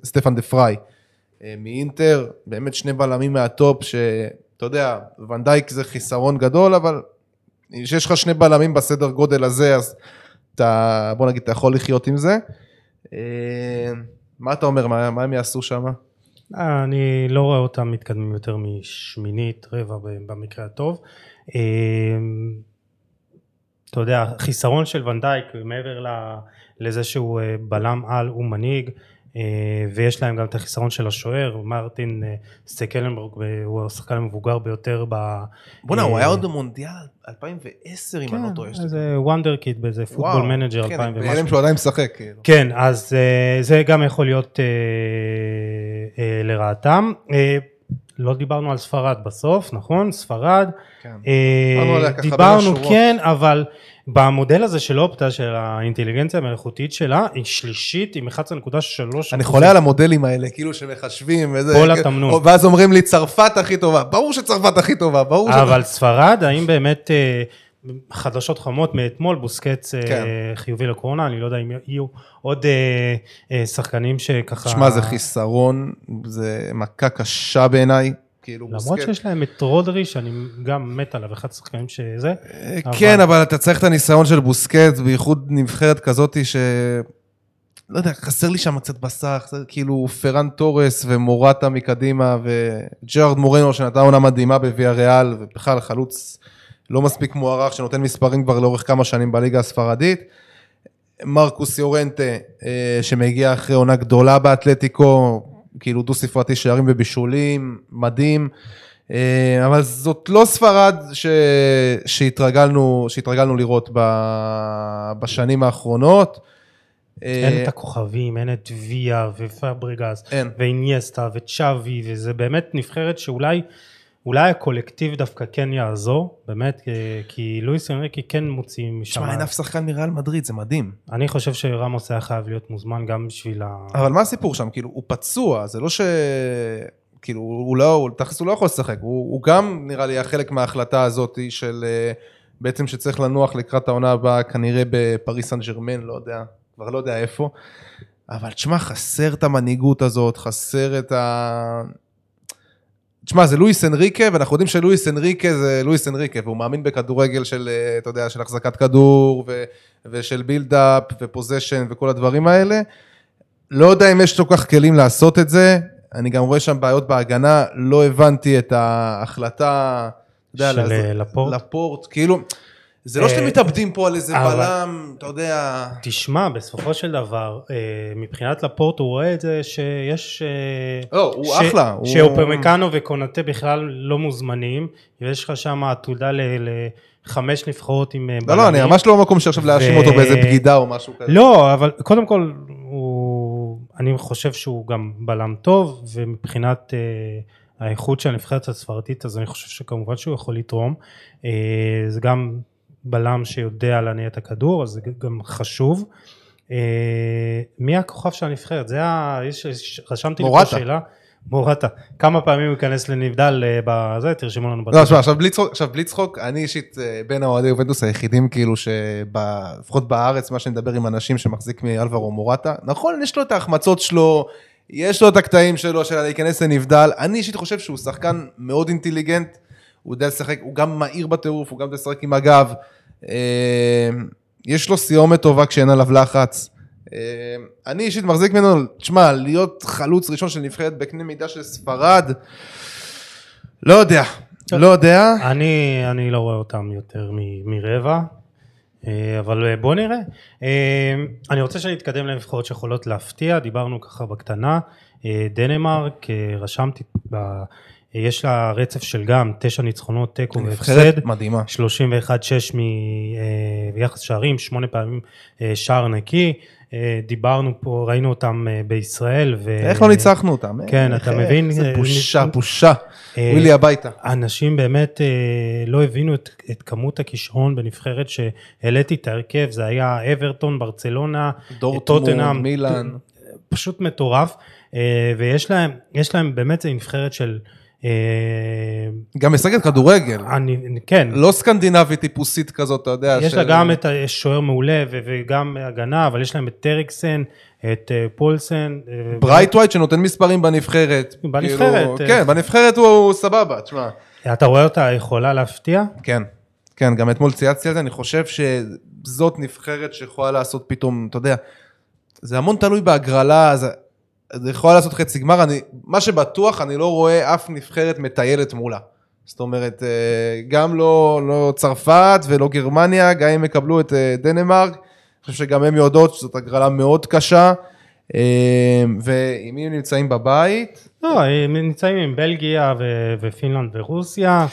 וסטפן דה פריי. אה, מאינטר, באמת שני בלמים מהטופ, שאתה יודע, ונדייק זה חיסרון גדול, אבל כשיש לך שני בלמים בסדר גודל הזה, אז אתה, בוא נגיד, אתה יכול לחיות עם זה. אה, מה אתה אומר, מה, מה הם יעשו שם? אה, אני לא רואה אותם מתקדמים יותר משמינית, רבע במקרה הטוב. אתה יודע, חיסרון של ונדייק, מעבר לזה שהוא אה, בלם על, הוא מנהיג, אה, ויש להם גם את החיסרון של השוער, מרטין אה, סטקלנבורג הוא השחקן המבוגר ביותר ב... בואנה, הוא היה עוד במונדיאל 2010, אם אני לא טועה. כן, איזה wonder kid באיזה Football Manager 2000 כן, ומשהו. בהלם שהוא עדיין משחק, כאילו. כן, אז זה גם יכול להיות לרעתם. לא דיברנו על ספרד בסוף, נכון? ספרד. כן. אה, דיברנו. כן, אבל במודל הזה של אופטה, של האינטליגנציה המלאכותית שלה, היא שלישית עם 11.3. אני חולה על המודלים האלה, כאילו שמחשבים וזה. כל כן. התמנון. ואז אומרים לי, צרפת הכי טובה. ברור שצרפת הכי טובה, ברור ש... אבל ספרד, האם באמת אה, חדשות חמות מאתמול, בוסקץ אה, כן. חיובי לקורונה, אני לא יודע אם יהיו עוד אה, אה, שחקנים שככה... שמע, זה חיסרון, זה מכה קשה בעיניי. כאילו, למרות בוסקט- שיש להם את רודרי, שאני גם מת עליו, אחד השחקנים שזה. אה, אבל- כן, אבל אתה צריך את הניסיון של בוסקט, בייחוד נבחרת כזאתי ש... לא יודע, חסר לי שם קצת בסך, חסר- כאילו פרן תורס ומורטה מקדימה וג'רארד מורנו שנתן עונה מדהימה בוויה ריאל, ובכלל חלוץ לא מספיק מוערך שנותן מספרים כבר לאורך כמה שנים בליגה הספרדית. מרקוס יורנטה, אה, שמגיע אחרי עונה גדולה באתלטיקו, כאילו דו ספרתי שערים ובישולים, מדהים. אה, אבל זאת לא ספרד ש... שהתרגלנו, שהתרגלנו לראות ב... בשנים האחרונות. אין אה, את הכוכבים, אין את ויה ופבריגס אין. ואינייסטה וצ'אבי, וזה באמת נבחרת שאולי אולי הקולקטיב דווקא כן יעזור, באמת, כי- כי לואיס אנריקי כן מוציא משם. תשמע, אין אף שחקן מריאל מדריד, זה מדהים. אני חושב שרמוס היה חייב להיות מוזמן גם בשביל ה... אבל מה הסיפור שם? כאילו, הוא פצוע, זה לא ש... כאילו, הוא לא, תכלס הוא לא יכול לשחק, הוא, הוא גם נראה לי היה חלק מההחלטה הזאת של אה, בעצם שצריך לנוח לקראת העונה הבאה, כנראה בפריס סן ג'רמן, לא יודע, כבר לא יודע איפה. אבל תשמע, חסר את המנהיגות הזאת, חסר את ה... תשמע, זה לואיס אנריקה, ואנחנו יודעים שלואיס אנריקה זה לואיס אנריקה, והוא מאמין בכדורגל של, אה, אתה יודע, של החזקת כדור, ו, ושל בילדאפ, ופוזיישן, וכל הדברים האלה. לא יודע אם יש לו כך כלים לעשות את זה, אני גם רואה שם בעיות בהגנה, לא הבנתי את ההחלטה, אתה יודע, של, אה, לפורט? לפורט, כאילו, זה לא אה, שאתם מתאבדים פה על איזה בלם, אתה יודע... תשמע, בסופו של דבר, אה, מבחינת לפורט הוא רואה את זה שיש... אה, לא, הוא אחלה. שאופרמקאנו וקונטה בכלל לא מוזמנים, ויש לך שם עתודה לחמש נבחרות עם אה, לא, לא, אני ממש לא במקום שעכשיו להאשים אותו באיזה בגידה או משהו כזה. לא, אבל קודם כל, אני חושב שהוא גם בלם טוב, ומבחינת אה, האיכות של הנבחרת הספרדית, אז אני חושב שכמובן שהוא יכול לתרום. אה, זה גם בלם שיודע להניע את הכדור, אז זה גם חשוב. אה, מי הכוכב של הנבחרת? זה ה... יש, רשמתי לי פה מורטה. שאלה. מורטה. כמה פעמים הוא ייכנס לנבדל אה, בזה? תרשמו לנו לא, תשמע, עכשיו בלי צחוק, אני אישית אה, בין האוהדי יובנטוס היחידים כאילו שלפחות בארץ, מה שאני מדבר עם אנשים שמחזיק מאלברו מורטה, נכון, יש לו את ההחמצות שלו, יש לו את הקטעים שלו של להיכנס לנבדל, אני אישית חושב שהוא שחקן מאוד אינטליגנט, הוא יודע לשחק, הוא גם מהיר בטירוף, הוא גם יודע לשחק עם הגב, אה, יש לו סיומת טובה כשאין עליו לחץ. אה, אני אישית מחזיק ממנו, תשמע, להיות חלוץ ראשון של נבחרת בקנה מידה של ספרד, לא יודע, לא יודע. אני, אני לא רואה אותם יותר מ- מרבע, אה, אבל אה, בוא נראה. אה, אני רוצה שנתקדם לנבחרות שיכולות להפתיע, דיברנו ככה בקטנה. דנמרק, רשמתי, יש לה רצף של גם תשע ניצחונות, תיקו והפסד. מדהימה. 31-6 מ- אה, ביחס שערים, שמונה פעמים אה, שער נקי. אה, דיברנו פה, ראינו אותם בישראל. ו- איך לא ניצחנו אותם? כן, איך- אתה מבין? איזה בושה, בושה. ווילי הביתה. אנשים באמת לא הבינו את, את כמות הכישרון בנבחרת שהעליתי את ההרכב, זה היה אברטון, ברצלונה, טוטנהאם, מילאן. פשוט מטורף, ויש להם, להם באמת זה נבחרת של, גם משחקת כדורגל. אני, כן, לא סקנדינבית טיפוסית כזאת, אתה יודע. יש לה של- גם את השוער מעולה וגם הגנה, אבל יש להם את אריקסן, את אה, פולסן, אה, ברייתווייט שנותן מספרים בנבחרת. בנבחרת, כאילו, אה. כן, בנבחרת הוא סבבה, תשמע. אתה רואה אותה יכולה להפתיע? כן, כן, גם אתמול צייצתי על זה, אני חושב שזאת נבחרת שיכולה לעשות פתאום, אתה יודע, זה המון תלוי בהגרלה, זה, זה יכולה לעשות חצי גמר, אני, מה שבטוח, אני לא רואה אף נבחרת מטיילת מולה. זאת אומרת, אה, גם לא, לא צרפת ולא גרמניה, גם אם יקבלו את אה, דנמרק, אני חושב שגם הם יודעות שזאת הגרלה מאוד קשה. אה, ועם מי הם נמצאים בבית? לא, הם נמצאים עם בלגיה ופינלנד ורוסיה.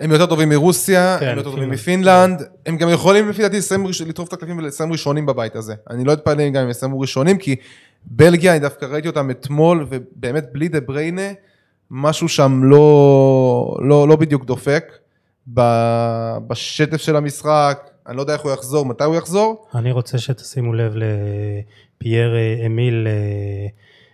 הם יותר טובים מרוסיה, כן, הם יותר טובים פינלנד. מפינלנד, הם גם יכולים לפי דעתי לסיים לטרוף את הקלפים ולסיים ראשונים בבית הזה. אני לא אתפלא גם אם הם יסיימו ראשונים, כי בלגיה, אני דווקא ראיתי אותם אתמול, ובאמת בלי דה בריינה, משהו שם לא, לא, לא בדיוק דופק. בשטף של המשחק, אני לא יודע איך הוא יחזור, מתי הוא יחזור. אני רוצה שתשימו לב לפייר אה, אמיל אה,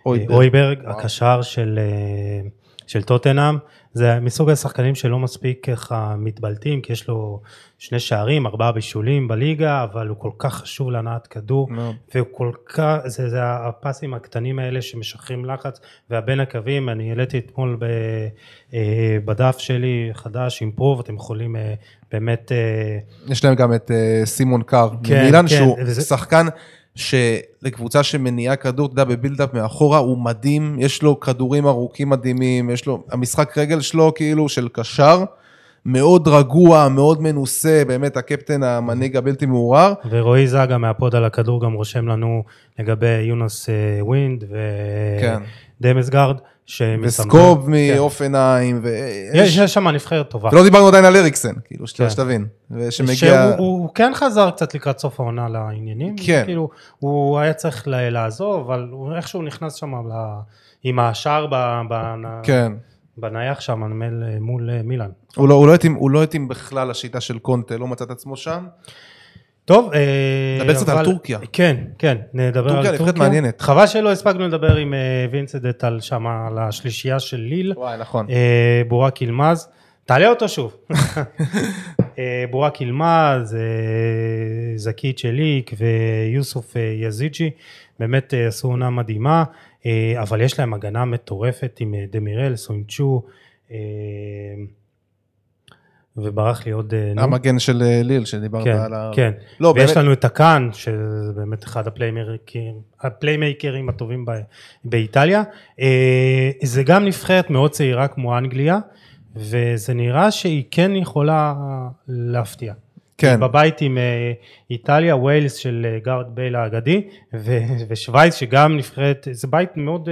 אויברג. וואו. הקשר של, אה, של טוטנאם. זה מסוג השחקנים שלא מספיק ככה מתבלטים, כי יש לו שני שערים, ארבעה בישולים בליגה, אבל הוא כל כך חשוב להנעת כדור, מאוד. והוא כל כך, זה, זה הפסים הקטנים האלה שמשחררים לחץ, והבין הקווים, אני העליתי אתמול ב, אה, בדף שלי חדש עם פרוב, אתם יכולים אה, באמת... אה, יש להם גם את אה, סימון קאר כן, ממילן, כן, שהוא וזה- שחקן שלקבוצה שמניעה כדור, אתה יודע, בבילדאפ מאחורה, הוא מדהים, יש לו כדורים ארוכים מדהימים, יש לו, המשחק רגל שלו כאילו של קשר, מאוד רגוע, מאוד מנוסה, באמת הקפטן המנהיג הבלתי מעורער. ורועי זגה מהפוד על הכדור גם רושם לנו לגבי יונס אה, ווינד כן. ודמסגרד. שמסמכים- וסקוב כן. מהופנהיים, יש יש שם נבחרת טובה. ולא דיברנו עדיין על אריקסן, כאילו, כן. שתבין. ושמגיע... שהוא הוא כן חזר קצת לקראת סוף העונה לעניינים. כן. כאילו, הוא היה צריך לעזוב, אבל איכשהו נכנס שם עם השער כן. בנייח שם מול- אה, מילאן. הוא לא- לא התאים- הוא לא התאים בכלל לשיטה של קונטה, לא מצא את עצמו שם. טוב, אה, נדבר קצת על טורקיה. כן, כן, נדבר על טורקיה טורקיה. נבחרת מעניינת. חבל שלא הספקנו לדבר עם אה, וינסדט על שם, על השלישייה של ליל. וואי, נכון. אה, בורק ילמז, תעלה אותו שוב. בורק ילמז, זקי צ'ליק ויוסוף יזיג'י, באמת עשו עונה מדהימה, אבל יש להם הגנה מטורפת עם דמירל, סוינצ'ו, אה, וברח לי עוד... אה. המגן של אה, ליל שדיברת כן, עליו. כן. לא, ויש באמת, לנו את הקאן, שזה באמת אחד הפליימקרים, הפליימייקרים הטובים ב, באיטליה. אה, זה גם נבחרת מאוד צעירה כמו אנגליה, וזה נראה שהיא כן יכולה להפתיע. כן. בבית עם איטליה, ווילס של גארת' בייל האגדי, ו- ושווייץ שגם נבחרת, זה בית מאוד...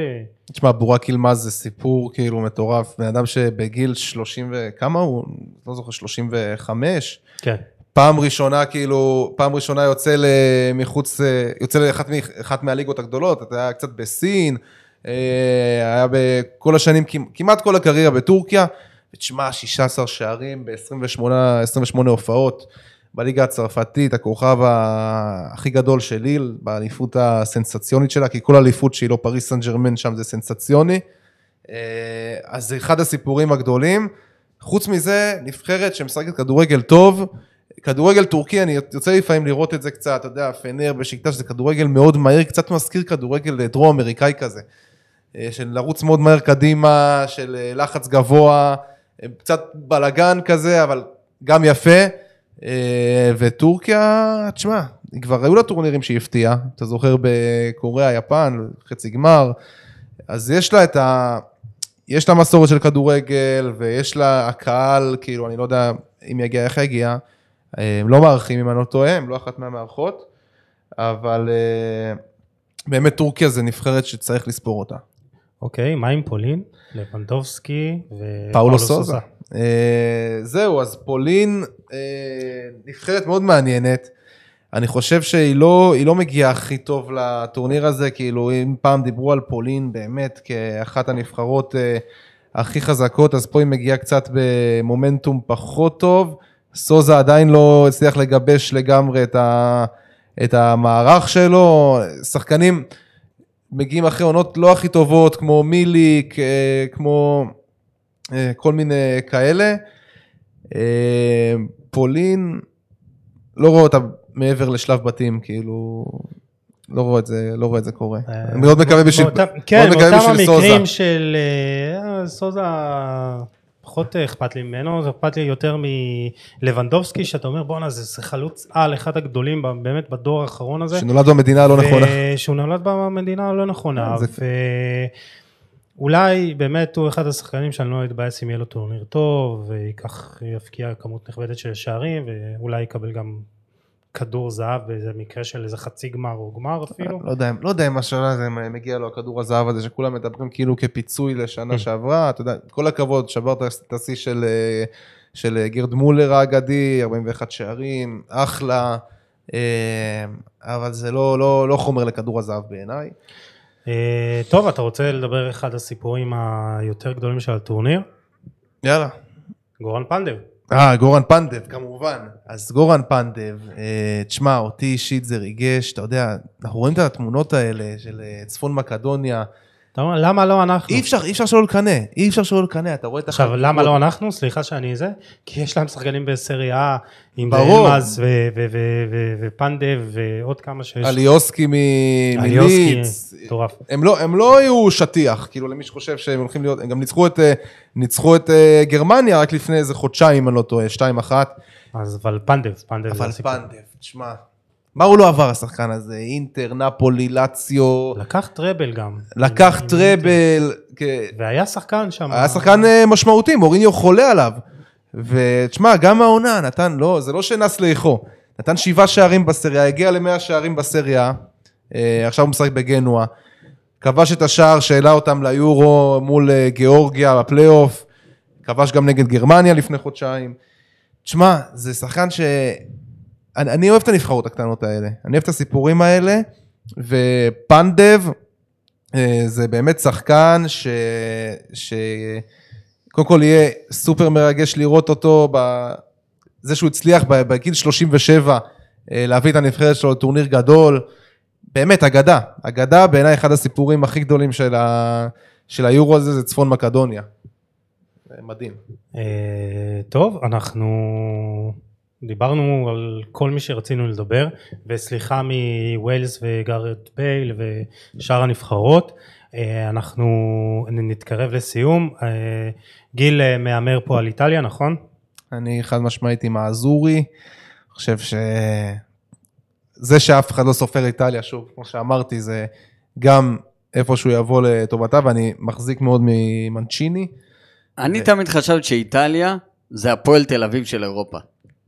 תשמע, בורק ילמז זה סיפור כאילו מטורף. בן אדם שבגיל 30 וכמה הוא? לא זוכר, 35? כן. פעם ראשונה כאילו, פעם ראשונה יוצא מחוץ, אה, יוצא לאחת אחת מהליגות הגדולות, אתה היה קצת בסין, אה, היה בכל השנים, כמ- כמעט כל הקריירה בטורקיה, ותשמע, 16 שערים ב-28 הופעות בליגה הצרפתית, הכוכב הכי גדול של ליל, באליפות הסנסציונית שלה, כי כל אליפות שהיא לא פריס סן ג'רמן שם זה סנסציוני. אה, אז זה אחד הסיפורים הגדולים. חוץ מזה, נבחרת שמשחקת כדורגל טוב, כדורגל טורקי, אני יוצא לפעמים לראות את זה קצת, אתה יודע, פנר בשקטה, שזה כדורגל מאוד מהיר, קצת מזכיר כדורגל דרום אמריקאי כזה. אה, של לרוץ מאוד מהר קדימה, של אה, לחץ גבוה, אה, קצת בלגן כזה, אבל גם יפה. אה, וטורקיה, תשמע, כבר היו לה טורנירים שהיא הפתיעה, אתה זוכר בקוריאה, יפן, חצי גמר, אז יש לה את ה... יש לה מסורת של כדורגל, ויש לה הקהל, כאילו, אני לא יודע אם יגיע, איך יגיע, אה, הם לא מארחים אם אני לא טועה, הם לא אחת מהמארחות, אבל אה, באמת טורקיה זה נבחרת שצריך לספור אותה. אוקיי, מה עם פולין? לבנדובסקי ופאולו פאולו סוזה. זהו, אז פולין, נבחרת מאוד מעניינת. אני חושב שהיא לא, לא מגיעה הכי טוב לטורניר הזה, כאילו אם פעם דיברו על פולין באמת כאחת הנבחרות אה, הכי חזקות, אז פה היא מגיעה קצת במומנטום פחות טוב. סוזה עדיין לא הצליח לגבש לגמרי את, ה, את המערך שלו, שחקנים מגיעים אחרי עונות לא הכי טובות, כמו מיליק, אה, כמו אה, כל מיני כאלה. אה, פולין, לא רואה אותה מעבר לשלב בתים, כאילו, לא רואה את זה, לא רואה את זה קורה. אה, אני מאוד מקווה בשביל, באותם- כן, באותם המקרים סוזה. של אה, סוזה, פחות אכפת לי ממנו, זה אכפת לי יותר מלבנדובסקי, שאתה אומר בואנה זה חלוץ על, אחד הגדולים באמת בדור האחרון הזה. שנולד במדינה הלא נכונה. שהוא נולד במדינה הלא נכונה, ואולי באמת הוא אחד השחקנים שאני לא אתבאס אם יהיה לו טורניר טוב, וייקח, יפקיע כמות נכבדת של שערים, ואולי יקבל גם כדור זהב באיזה מקרה של איזה חצי גמר או גמר אפילו. לא יודע, לא יודע אם השנה הזה מגיע לו הכדור הזהב הזה שכולם מדברים כאילו כפיצוי לשנה שעברה, אתה יודע, כל הכבוד, שברת את השיא של, אה, של אה, גירד מולר האגדי, 41 שערים, אחלה, אה, אבל זה לא, לא, לא חומר לכדור הזהב בעיניי. אה, טוב, אתה רוצה לדבר אחד הסיפורים היותר גדולים של הטורניר? יאללה. גורן פנדב. אה, גורן פנדב, כמובן. אז גורן פנדב, אה, תשמע, אותי אישית זה ריגש, אתה יודע, אנחנו רואים את התמונות האלה של אה, צפון מקדוניה. אתה אומר, למה לא אנחנו? אי אפשר, אי אפשר שלא לקנא, אי אפשר שלא לקנא, אתה רואה את עכשיו, החגיגות. למה לא אנחנו? סליחה שאני זה. כי יש להם שחקנים בסריה עם. אלמז ופנדב ועוד כמה שיש. אליוסקי אליוסקי, מליץ. מטורף. הם לא, הם לא היו שטיח, כאילו למי שחושב שהם הולכים להיות, הם גם ניצחו את, אה, ניצחו את אה, גרמניה רק לפני איזה חודשיים, אם אני לא טועה, 2-1. אז אבל פנדב, פנדב אבל. פנדב, תשמע, מה הוא לא עבר השחקן הזה? אינטר, נפולי, לאציו, לקח טראבל גם. לקח טראבל, כ- והיה שחקן שם. היה שחקן אה, משמעותי, מוריניו חולה עליו. ותשמע, גם העונה נתן, לא, זה לא שנס לאיכו. נתן שבעה שערים בסריה, הגיע למאה שערים בסריה, אה, עכשיו הוא משחק בגנואה. כבש את השער שהעלה אותם ליורו מול אה, גיאורגיה בפלייאוף. כבש גם נגד גרמניה לפני חודשיים. תשמע, זה שחקן ש... אני, אני אוהב את הנבחרות הקטנות האלה. אני אוהב את הסיפורים האלה, ופנדב אה, זה באמת שחקן ש... ש... קודם כל יהיה סופר מרגש לראות אותו, ב... זה שהוא הצליח בגיל 37 אה, להביא את הנבחרת שלו לטורניר גדול, באמת אגדה, אגדה בעיניי אחד הסיפורים הכי גדולים של, ה... של היורו הזה זה צפון מקדוניה. זה מדהים. אה, טוב, אנחנו דיברנו על כל מי שרצינו לדבר, וסליחה מווילס וגארד בייל ושאר הנבחרות. אה, אנחנו נתקרב לסיום. אה, גיל אה, מהמר פה על איטליה, נכון? אני חד משמעית עם האזורי, חושב ש... זה שאף אחד לא סופר איטליה, שוב, כמו שאמרתי, זה גם איפה שהוא יבוא לטובתה, ואני מחזיק מאוד ממנצ'יני. אני תמיד חשבתי שאיטליה זה הפועל תל אביב של אירופה.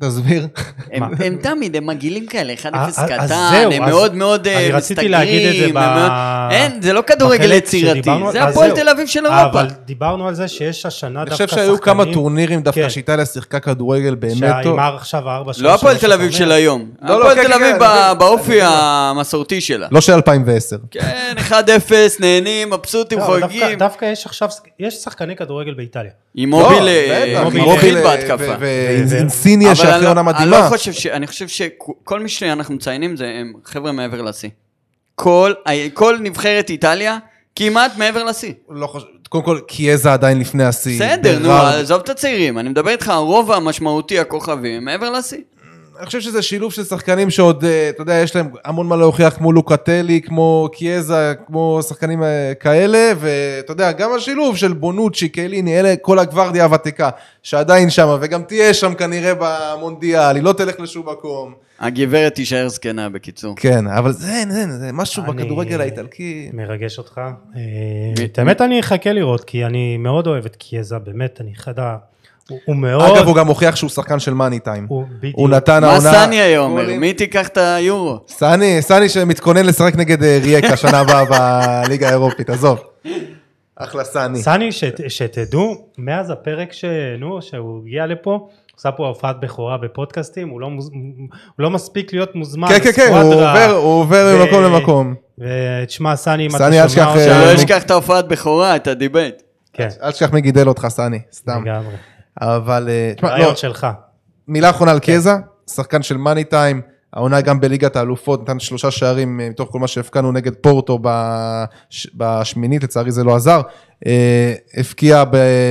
תסביר. הם, תמיד, הם מגעילים כאלה, 1-0 אה, אז קטן, הם מאוד מאוד אה, אני מסתגרים. אין, זה לא כדורגל יצירתי, זה הפועל. תל אביב של אירופה. אבל דיברנו על זה שיש השנה אני דווקא חושב שחקנים... שהיו כמה טורנירים דווקא כן. שאיטליה שיחקה כדורגל באמת טוב. שהימר עכשיו הארבע לא הפועל תל אביב של היום. לא, הפועל כן, תל כן, אביב כן, ב- אני- באופי המסורתי שלה. לא של 2010. כן, 1-0, נהנים, מבסוטים, לא, חוגגים. דווקא יש עכשיו, יש שחקני כדורגל באיטליה. עם מוביל לא, אה, בהתקפה. ואינסיניה שאחרי לא- עונה אני מדהימה. לא חושב ש... אני חושב שכל מי שאנחנו מציינים זה הם חבר'ה מעבר לשיא. כל, כל נבחרת איטליה כמעט מעבר לשיא. לא חושב, קודם כל, קיאזה עדיין לפני השיא. בסדר, נו. עזוב את הצעירים. אני מדבר איתך, הרוב המשמעותי, הכוכבים, מעבר לשיא. אני חושב שזה שילוב של שחקנים שעוד, אה, אתה יודע, יש להם המון מה להוכיח, כמו לוקטלי, כמו קיאזה, כמו שחקנים אה, כאלה, ואתה יודע, גם השילוב של בונוצ'י, קייליני, אלה כל הגוורדיה הוותיקה, שעדיין שמה, וגם תהיה שם כנראה במונדיאל, היא לא תלך לשום מקום. הגברת תישאר זקנה, בקיצור. כן, אבל זה, זה, זה משהו אני- בכדורגל האיטלקי. מרגש אותך. אה, את האמת אני אחכה לראות, כי אני מאוד אוהב את קיאזה, באמת, אני אחד ה... הוא- הוא מאוד... אגב, הוא גם הוכיח שהוא שחקן של מאני טיים. הוא בדיוק. הוא נתן מה העונה... סני היה אומר? מי תיקח את היורו? סני, סני שמתכונן לשחק נגד אה, רייקה שנה הבאה בליגה האירופית, עזוב. אחלה סני. סני, שת- שתדעו, מאז הפרק שנו, שהוא הגיע לפה, עושה פה הופעת בכורה בפודקאסטים, הוא לא, מוז... הוא לא מספיק להיות מוזמן. כן, כן, כן, הוא. עובר, הוא עובר ו- ממקום למקום. ותשמע, סני, אם אתה שומע אותנו... אה, שלא ישכח את ההופעת בכורה, את ה debut. כן, אל תשכח מי גידל אותך, סני, סתם. לגמרי. אבל, אה, תשמע, לא, שלך. מילה אחרונה כן. על קיאזה, שחקן של מאני טיים, העונה גם בליגת האלופות, נתן שלושה שערים אה, מתוך כל מה שהפקענו נגד פורטו בש- בשמינית, לצערי זה לא עזר. אה, הפקיע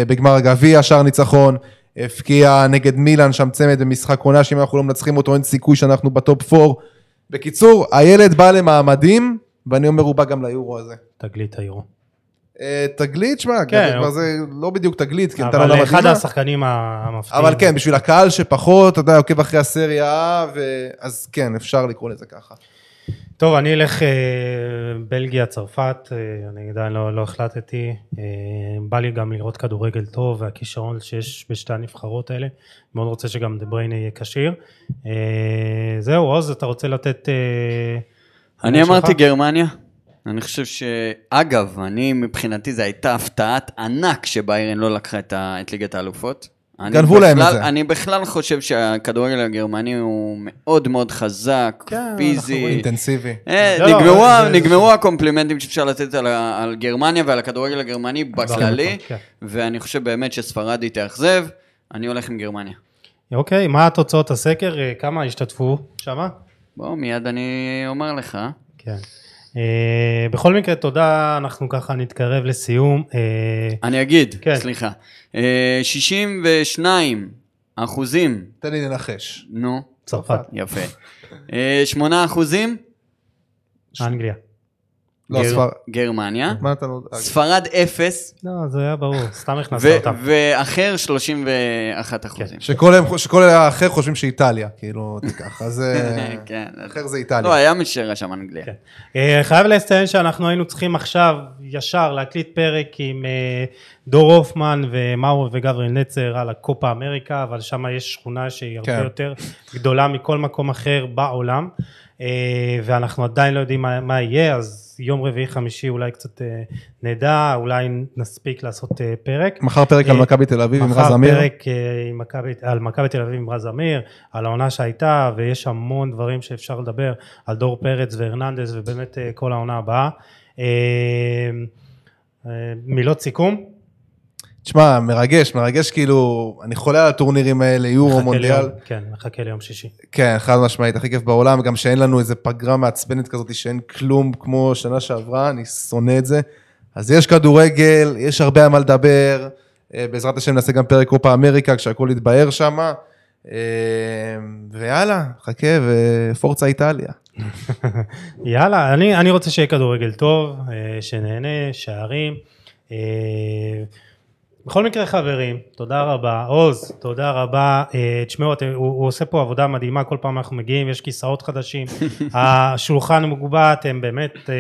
בגמר הגביע, שער ניצחון, הפקיע נגד מילאן, שם צמד במשחק עונה, שאם אנחנו לא מנצחים אותו אין סיכוי שאנחנו בטופ 4. בקיצור, הילד בא למעמדים, ואני אומר הוא בא גם ליורו הזה. תגלית היורו. אה, תגלית, שמע, כן, הוא- זה לא בדיוק תגלית, כי נתן עונה אבל אחד. השחקנים המפתיעים. אבל כן, בשביל הקהל שפחות, אתה יודע, עוקב אחרי הסריה, ו... אז כן, אפשר לקרוא לזה ככה. טוב, אני אלך אה, בלגיה, צרפת, אה, אני עדיין לא, לא החלטתי. אה, בא לי גם לראות כדורגל טוב והכישרון שיש בשתי הנבחרות האלה. מאוד רוצה שגם דה בריינה יהיה כשיר. אה, זהו, עוז, אתה רוצה לתת... אה, אני שלך? אמרתי גרמניה. אני חושב ש... אגב, אני מבחינתי זו הייתה הפתעת ענק שביירן לא לקחה את, ה... את ליגת האלופות. גנבו להם את זה. אני בכלל חושב שהכדורגל הגרמני הוא מאוד מאוד חזק, כן, פיזי. אינטנסיבי. אה, לא, לא, נגמרו, אבל ה- זה- נגמרו הקומפלימנטים שאפשר לתת על, על גרמניה ועל הכדורגל הגרמני בכללי, כן. ואני חושב באמת שספרדי תאכזב, אני הולך עם גרמניה. אוקיי, מה תוצאות הסקר? אה, כמה השתתפו שמה? בוא, מיד אני אומר לך. כן. אה, בכל מקרה, תודה, אנחנו ככה נתקרב לסיום. אה, אני אגיד, כן. סליחה. אה, 62 אחוזים, תן לי לנחש. נו, צרפת, יפה. אה, 8 אחוזים, אנגליה. לא, גר- ספר... גרמניה. מה אתה נו... ספרד 0, לא, זה היה ברור, סתם הכנסת אותם. ואחר 31 אחוזים. שכל הם- שכל האחר חושבים שאיטליה, כאילו, תיקח. אז אה, כן. אחר זה לא, איטליה. היה מי שרשם אנגליה. כן. אה, חייב לציין שאנחנו היינו צריכים עכשיו ישר להקליט פרק עם אה, דור הופמן ומאור וגבריאל נצר על הקופה אמריקה, אבל שם יש שכונה שהיא הרבה כן. יותר גדולה מכל מקום אחר בעולם, אה, ואנחנו עדיין לא יודעים מה, מה יהיה, אז יום רביעי חמישי אולי קצת אה, נדע, אולי נספיק לעשות אה, פרק. מחר פרק על אה, מכבי תל אביב עם רז מחר אמיר. פרק אה, עם מכבי- על מכבי תל אביב עם רז אמיר, על העונה שהייתה, ויש המון דברים שאפשר לדבר, על דור פרץ והרננדז, ובאמת אה, כל העונה הבאה. אה, אה, מילות סיכום? תשמע, מרגש, מרגש כאילו, אני חולה על הטורנירים האלה, יורו, מונדיאל. ליום- כן, מחכה ליום שישי. כן, חד משמעית, הכי כיף בעולם, גם שאין לנו איזה פגרה מעצבנת כזאת שאין כלום כמו שנה שעברה, אני שונא את זה. אז יש כדורגל, יש הרבה על מה לדבר, אה, בעזרת השם נעשה גם פרק קופה אמריקה כשהכול יתבהר שם, ויאללה, חכה ופורצה איטליה. יאללה, אני, אני רוצה שיהיה כדורגל טוב, אה, שנהנה, שערים. בכל מקרה חברים, תודה רבה. עוז, תודה רבה. אה, תשמעו, הוא, הוא עושה פה עבודה מדהימה, כל פעם אנחנו מגיעים, יש כיסאות חדשים, השולחן מוגבע, אתם באמת, אה,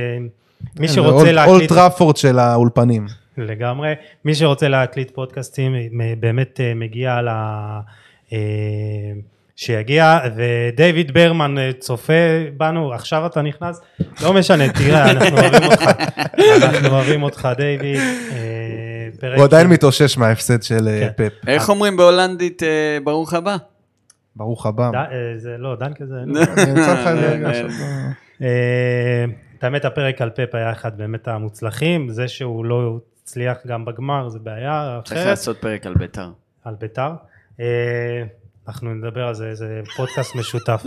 מי שרוצה אולד- אולד להקליט, טראפורד של האולפנים. לגמרי, מי שרוצה להקליט פודקאסטים, באמת אה, מגיע ל... שיגיע, ודייוויד ברמן צופה בנו, עכשיו אתה נכנס, לא משנה, תראה, אנחנו אוהבים אותך, אנחנו אוהבים אותך, דיוויד. אה, פרק הוא עדיין מתאושש מההפסד של אה, כן. פפ. איך אומרים בהולנדית אה, ברוך הבא? ברוך הבא. אה, זה לא, דן כזה, אני אמצא לך את זה רגע עכשיו. אה, את האמת הפרק על פפ היה אחד באמת המוצלחים, זה שהוא לא הצליח גם בגמר זה בעיה צריך אחרת, לעשות פרק על ביתר. על ביתר. אה, אנחנו נדבר על זה, זה פודקאסט משותף.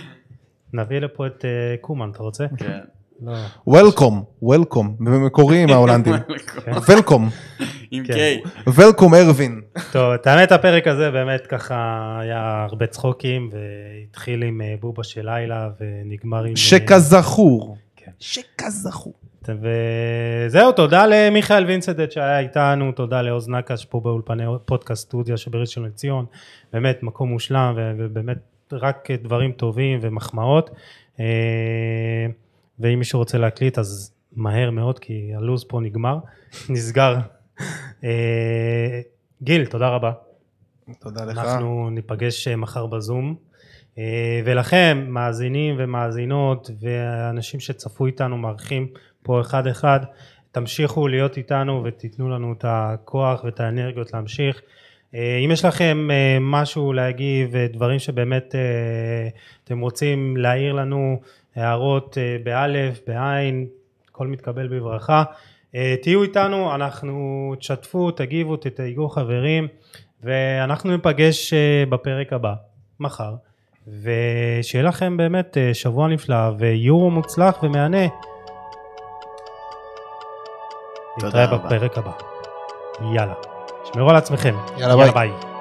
נביא לפה את אה, קומן, אתה רוצה? כן. לא. וולקום, וולקום, במקורי עם ההולנדים. וולקום, עם. קיי. וולקום ארווין. טוב, את האמת הפרק הזה באמת ככה היה הרבה צחוקים והתחיל עם אה, בובה של לילה ונגמר עם... אה, שכזכור. כן. שכזכור. וזהו, תודה למיכאל וינסדט שהיה איתנו, תודה לעוז נקש פה באולפני פודקאסט סטודיה שבראשון לציון, באמת מקום מושלם ובאמת רק דברים טובים ומחמאות. ואם מישהו רוצה להקליט אז מהר מאוד כי הלו"ז פה נגמר, נסגר. אה, גיל, תודה רבה. תודה לך. אנחנו ניפגש אה, מחר בזום. אה, ולכם, מאזינים ומאזינות ואנשים שצפו איתנו, מארחים פה אחד אחד, תמשיכו להיות איתנו ותיתנו לנו את הכוח ואת האנרגיות להמשיך. אם יש לכם משהו להגיב, דברים שבאמת אתם רוצים להעיר לנו, הערות אה, באלף, בעין, הכל מתקבל בברכה. אה, תהיו איתנו, אנחנו תשתפו, תגיבו, תתייגו חברים, ואנחנו ניפגש אה, בפרק הבא, מחר. ושיהיה לכם באמת שבוע נפלא ויורו מוצלח ומהנה. נתראה. בפרק הבא. יאללה. שמרו על עצמכם. יאללה, ביי. ביי.